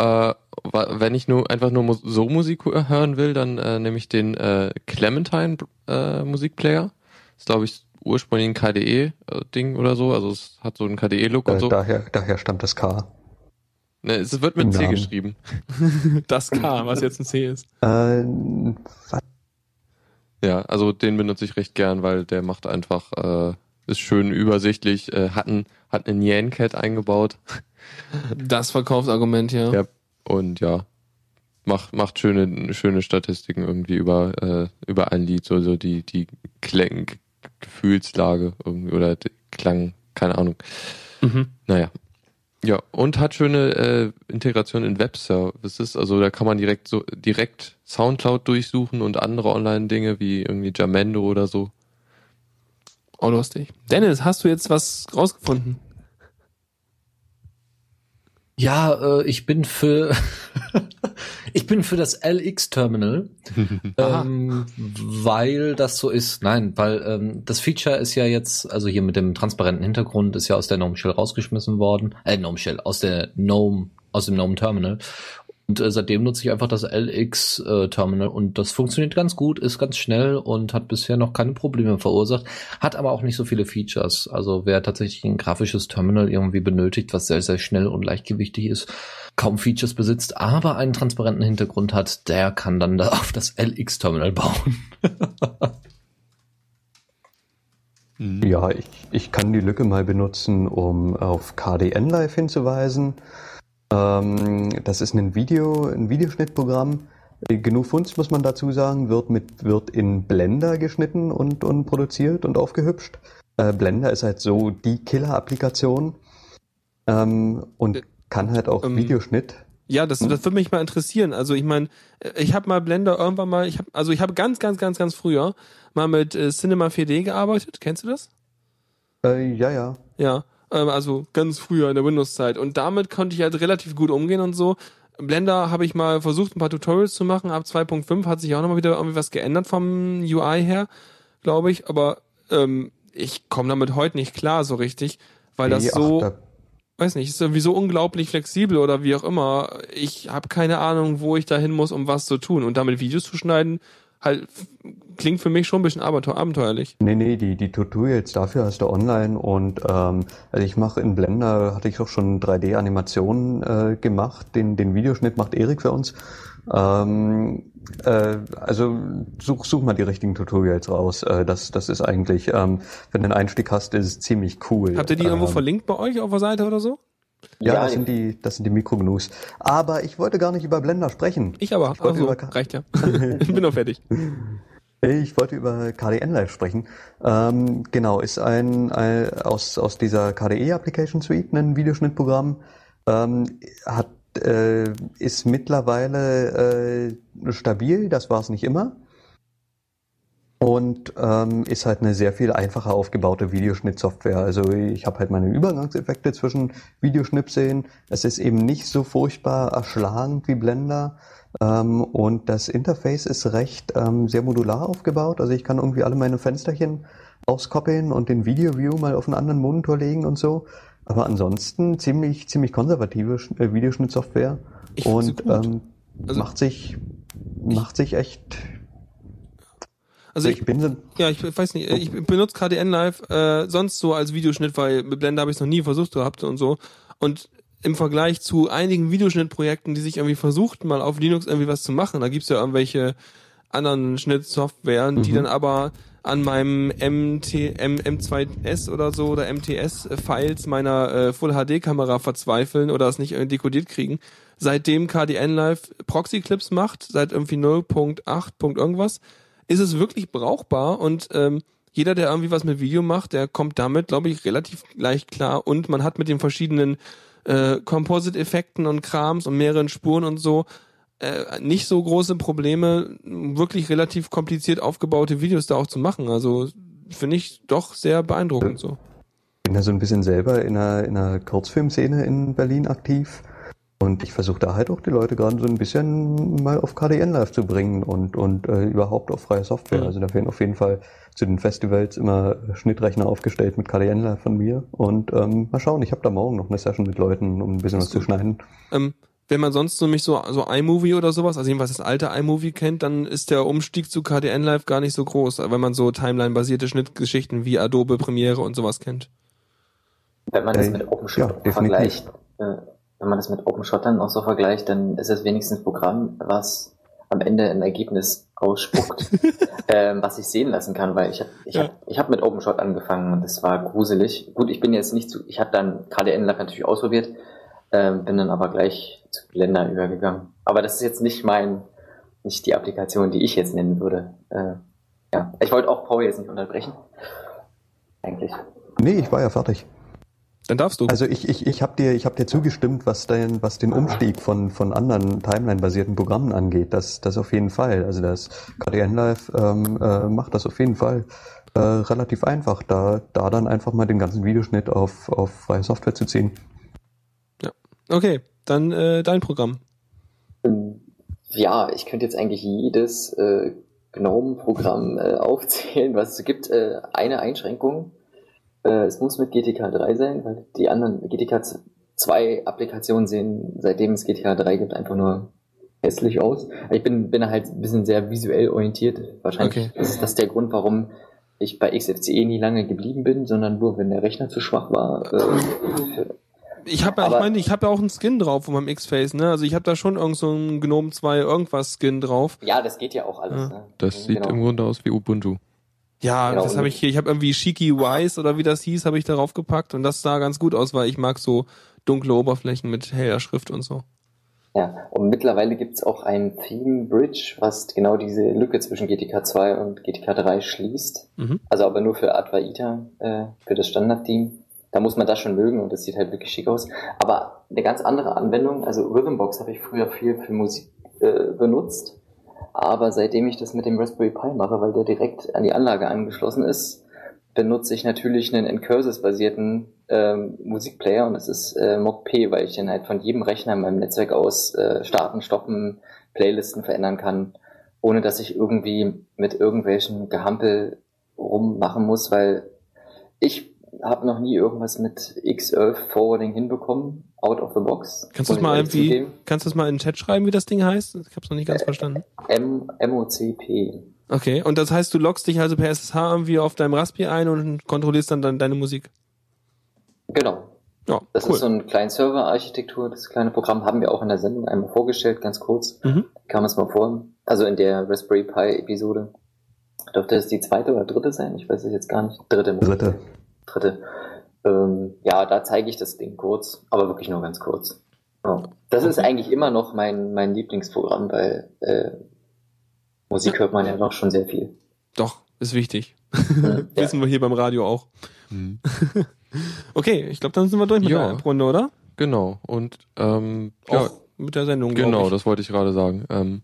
Äh, wenn ich nur einfach nur so Musik hören will, dann äh, nehme ich den äh, Clementine äh, Musikplayer. Das ist glaube ich ursprünglich ein KDE-Ding oder so. Also es hat so einen KDE-Look Äh, und so. daher, daher stammt das K. Ne, es wird mit Im C Namen. geschrieben. <laughs> Das K, was jetzt ein C ist. Äh, was? Ja, also den benutze ich recht gern, weil der macht einfach, äh, ist schön übersichtlich, äh, hat ein, hat einen Yan-Cat eingebaut Das Verkaufsargument, ja. Ja. und ja, macht, macht schöne, schöne Statistiken irgendwie über, äh, über ein Lied, so, so die, die Klang, Gefühlslage irgendwie oder Klang, keine Ahnung. Mhm. Naja. Ja, und hat schöne äh, Integration in Web-Services. Also da kann man direkt so direkt Soundcloud durchsuchen und andere Online-Dinge wie irgendwie Jamendo oder so. Oh, lustig. Dennis, hast du jetzt was rausgefunden? Ja, äh, ich bin für <laughs> ich bin für das LX-Terminal, <laughs> ähm, weil das so ist. Nein, weil ähm, das Feature ist ja jetzt, also hier mit dem transparenten Hintergrund, ist ja aus der GNOME Shell rausgeschmissen worden. Äh, GNOME Shell, aus der GNOME, aus dem GNOME Terminal. Und äh, seitdem nutze ich einfach das LX-Terminal und das funktioniert ganz gut, ist ganz schnell und hat bisher noch keine Probleme verursacht, hat aber auch nicht so viele Features. Also wer tatsächlich ein grafisches Terminal irgendwie benötigt, was sehr, sehr schnell und leichtgewichtig ist, kaum Features besitzt, aber einen transparenten Hintergrund hat, der kann dann da auf das LX-Terminal bauen. <laughs> Ja, ich, ich kann die Lücke mal benutzen, um auf KDN Live hinzuweisen. Ähm, das ist ein Video, ein Videoschnittprogramm. Äh, Genug Funds muss man dazu sagen, wird mit, wird in Blender geschnitten und, und produziert und aufgehübscht. Äh, Blender ist halt so die Killer-Applikation ähm, und kann halt auch ähm, Videoschnitt. Ja, das, das würde mich mal interessieren. Also ich meine, ich habe mal Blender irgendwann mal, ich habe, also ich habe ganz, ganz, ganz, ganz früher mal mit äh, Cinema 4D gearbeitet. Kennst du das? Äh, ja, ja. Ja, also ganz früher in der Windows-Zeit. Und damit konnte ich halt relativ gut umgehen und so. Blender habe ich mal versucht, ein paar Tutorials zu machen. Ab 2.5 hat sich auch nochmal wieder irgendwie was geändert vom UI her, glaube ich. Aber ähm, ich komme damit heute nicht klar so richtig, weil das ach, so, da- weiß nicht, ist irgendwie so unglaublich flexibel oder wie auch immer. Ich habe keine Ahnung, wo ich da hin muss, um was zu tun. Und damit Videos zu schneiden, halt klingt für mich schon ein bisschen abenteu abenteuerlich. Nee, nee, die, die Tutorials dafür hast du online und ähm, also ich mache in Blender, hatte ich auch schon 3D-Animationen äh, gemacht, den, den Videoschnitt macht Erik für uns. Ähm, äh, also such, such mal die richtigen Tutorials raus. Äh, das, das ist eigentlich, ähm, wenn du einen Einstieg hast, ist es ziemlich cool. Habt ihr die irgendwo ähm, verlinkt bei euch auf der Seite oder so? Ja, Ja, das sind die, das sind die Mikrognus. Aber ich wollte gar nicht über Blender sprechen. Ich aber. Ich wollte Ach so, über- reicht ja. <laughs> ich bin doch fertig. Ich wollte über KDN Live sprechen. Ähm, genau, ist ein, ein aus, aus dieser KDE Application Suite ein Videoschnittprogramm. Ähm, hat, äh, ist mittlerweile äh, stabil, das war es nicht immer. Und ähm, ist halt eine sehr viel einfacher aufgebaute Videoschnittsoftware. Also ich habe halt meine Übergangseffekte zwischen Videoschnipseln. Es ist eben nicht so furchtbar erschlagend wie Blender. Ähm, und das Interface ist recht ähm, sehr modular aufgebaut. Also ich kann irgendwie alle meine Fensterchen auskoppeln und den Video View mal auf einen anderen Monitor legen und so. Aber ansonsten ziemlich, ziemlich konservative äh, Videoschnittsoftware. Ich und ähm, Also- macht sich, macht sich echt. Also ich, bin so, ja, ich weiß nicht, ich benutze KDN Live äh, sonst so als Videoschnitt, weil mit Blender habe ich es noch nie versucht gehabt und so. Und im Vergleich zu einigen Videoschnittprojekten, die sich irgendwie versuchten, mal auf Linux irgendwie was zu machen, da gibt's ja irgendwelche anderen Schnittsoftwaren, die Mhm. dann aber an meinem MT, M, M2S oder so oder MTS-Files meiner äh, Full-HD-Kamera verzweifeln oder es nicht dekodiert kriegen. Seitdem KDN Live Proxy-Clips macht, seit irgendwie 0.8. irgendwas, ist es wirklich brauchbar und ähm, jeder, der irgendwie was mit Video macht, der kommt damit, glaube ich, relativ leicht klar und man hat mit den verschiedenen äh, Composite-Effekten und Krams und mehreren Spuren und so äh, nicht so große Probleme, wirklich relativ kompliziert aufgebaute Videos da auch zu machen. Also finde ich doch sehr beeindruckend so. Ich bin ja so ein bisschen selber in einer, in einer Kurzfilmszene in Berlin aktiv. Und ich versuche da halt auch die Leute gerade so ein bisschen mal auf KDN Live zu bringen und, und äh, überhaupt auf freie Software. Mhm. Also da werden auf jeden Fall zu den Festivals immer Schnittrechner aufgestellt mit KDN Live von mir. Und ähm, mal schauen, ich habe da morgen noch eine Session mit Leuten, um ein bisschen was zu schneiden. Ähm, wenn man sonst so mich so, so iMovie oder sowas, also jedenfalls das alte iMovie kennt, dann ist der Umstieg zu KDN Live gar nicht so groß, wenn man so Timeline-basierte Schnittgeschichten wie Adobe Premiere und sowas kennt. Wenn man das Äh, mit ja, OpenShot definitiv. vergleicht, äh, wenn man das mit OpenShot dann auch so vergleicht, dann ist es wenigstens ein Programm, was am Ende ein Ergebnis ausspuckt, <laughs> ähm, was ich sehen lassen kann, weil ich habe ich Ja. hab, ich hab mit OpenShot angefangen und das war gruselig. Gut, ich bin jetzt nicht zu, ich habe dann KDN Lab natürlich ausprobiert, ähm, bin dann aber gleich zu Blender übergegangen. Aber das ist jetzt nicht mein, nicht die Applikation, die ich jetzt nennen würde. Äh, ja, ich wollte auch Paul jetzt nicht unterbrechen. Eigentlich. Nee, ich war ja fertig. Dann darfst du. Also ich, ich, ich habe dir, ich hab dir zugestimmt, was, den, was den Umstieg von, von anderen Timeline-basierten Programmen angeht. Das, das auf jeden Fall. Also das KDN Live ähm, äh, macht das auf jeden Fall äh, relativ einfach, da, da dann einfach mal den ganzen Videoschnitt auf, auf freie Software zu ziehen. Okay, dann äh, dein Programm. Ähm, Ja, ich könnte jetzt eigentlich jedes äh, GNOME-Programm äh, <laughs> aufzählen, was es gibt. Äh, eine Einschränkung, äh, es muss mit GTK 3 sein, weil die anderen GTK 2 Applikationen sehen, seitdem es GTK 3 gibt, einfach nur hässlich aus. Ich bin, bin halt ein bisschen sehr visuell orientiert. Wahrscheinlich Okay. ist das der Grund, warum ich bei XFCE nie lange geblieben bin, sondern nur, wenn der Rechner zu schwach war. Äh, Ich habe ja, ich meine, ich habe ja auch einen Skin drauf von meinem X-Face, ne? Also ich habe da schon irgend so einen Gnome 2 irgendwas Skin drauf. ja, das geht ja auch alles. Ja. Ne? Das sieht Genau. im Grunde aus wie Ubuntu. Ja, Genau, das habe ich hier. Ich habe irgendwie Shiki Wise oder wie das hieß, habe ich darauf gepackt und das sah ganz gut aus, weil ich mag so dunkle Oberflächen mit heller Schrift und so. Ja, und mittlerweile gibt's auch ein Theme Bridge, was genau diese Lücke zwischen GTK 2 und GTK 3 schließt. Mhm. Also aber nur für Advaita, äh, für das Standard-Theme. Da muss man das schon mögen und das sieht halt wirklich schick aus. Aber eine ganz andere Anwendung, also Rhythmbox habe ich früher viel für Musik äh, benutzt. Aber seitdem ich das mit dem Raspberry Pi mache, weil der direkt an die Anlage angeschlossen ist, benutze ich natürlich einen Incursus-basierten ähm, Musikplayer und das ist äh, MOCP, weil ich den halt von jedem Rechner in meinem Netzwerk aus äh, starten, stoppen, Playlisten verändern kann, ohne dass ich irgendwie mit irgendwelchen Gehampel rummachen muss, weil ich habe noch nie irgendwas mit X11 Forwarding hinbekommen, out of the box. Kannst du das mal irgendwie, kannst du das mal in den Chat schreiben, wie das Ding heißt? Ich habe es noch nicht ganz verstanden. M MOCP. Okay, und das heißt, du loggst dich also per SSH irgendwie auf deinem Raspi ein und kontrollierst dann, dann deine Musik. Genau. Ja, Das cool. ist so eine kleine Server-Architektur. Das kleine Programm haben wir auch in der Sendung einmal vorgestellt, ganz kurz. Mhm. Kam es mal vor. Also in der Raspberry Pi-Episode. Dürfte es die zweite oder dritte sein? Ich weiß es jetzt gar nicht. Dritte. Dritte. Dritte. Ähm, ja, da zeige ich das Ding kurz, aber wirklich nur ganz kurz. Ja. Das ist eigentlich immer noch mein, mein Lieblingsprogramm, weil äh, Musik hört man ja doch schon sehr viel. Doch, ist wichtig. <laughs> Ja. Wissen wir hier beim Radio auch. Hm. <laughs> Okay, ich glaube, dann sind wir durch mit Ja. der Runde, oder? Genau. Und ähm, ja, Auch mit der Sendung. genau, ich. das wollte ich gerade sagen. Ähm,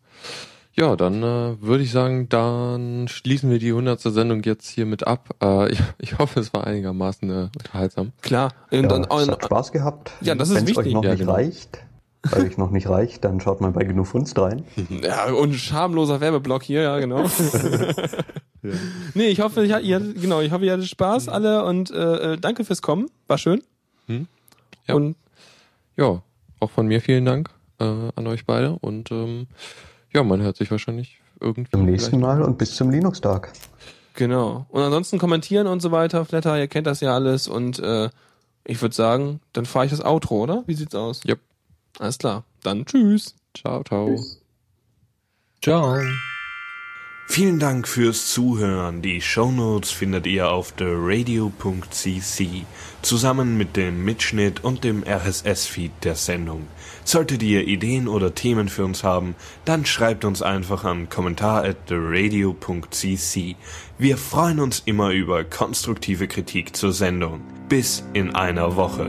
ja, dann äh, würde ich sagen, dann schließen wir die 100. Sendung jetzt hier mit ab. Äh, ich, <laughs> ich hoffe, es war einigermaßen äh, unterhaltsam. Klar. Und, Ja, dann, es und, hat Spaß gehabt. Ja, das ist Wenn's wichtig. euch noch Ja, nicht genau. reicht, weil euch noch nicht reicht, dann schaut mal bei Genug Funst rein. <laughs> ja, und schamloser Werbeblock hier, ja, genau. <laughs> Nee, ich hoffe, ich, ihr, genau, ich hoffe, ihr hattet Spaß alle und äh, äh, danke fürs Kommen. War schön. Hm? Ja. Und Ja, auch von mir vielen Dank äh, an euch beide. Und ähm, ja, man hört sich wahrscheinlich irgendwie. Zum nächsten Mal und bis zum Linux-Tag. genau. Und ansonsten kommentieren und so weiter. Flatter, ihr kennt das ja alles. Und äh, ich würde sagen, dann fahre ich das Outro, oder? Wie sieht's aus? Yep. Alles klar. Dann tschüss. Ciao, ciao. Tschüss. Ciao. Vielen Dank fürs Zuhören. Die Shownotes findet ihr auf theradio.cc zusammen mit dem Mitschnitt und dem RSS-Feed der Sendung. Solltet ihr Ideen oder Themen für uns haben, dann schreibt uns einfach an kommentar at theradio.cc. Wir freuen uns immer über konstruktive Kritik zur Sendung. Bis in einer Woche.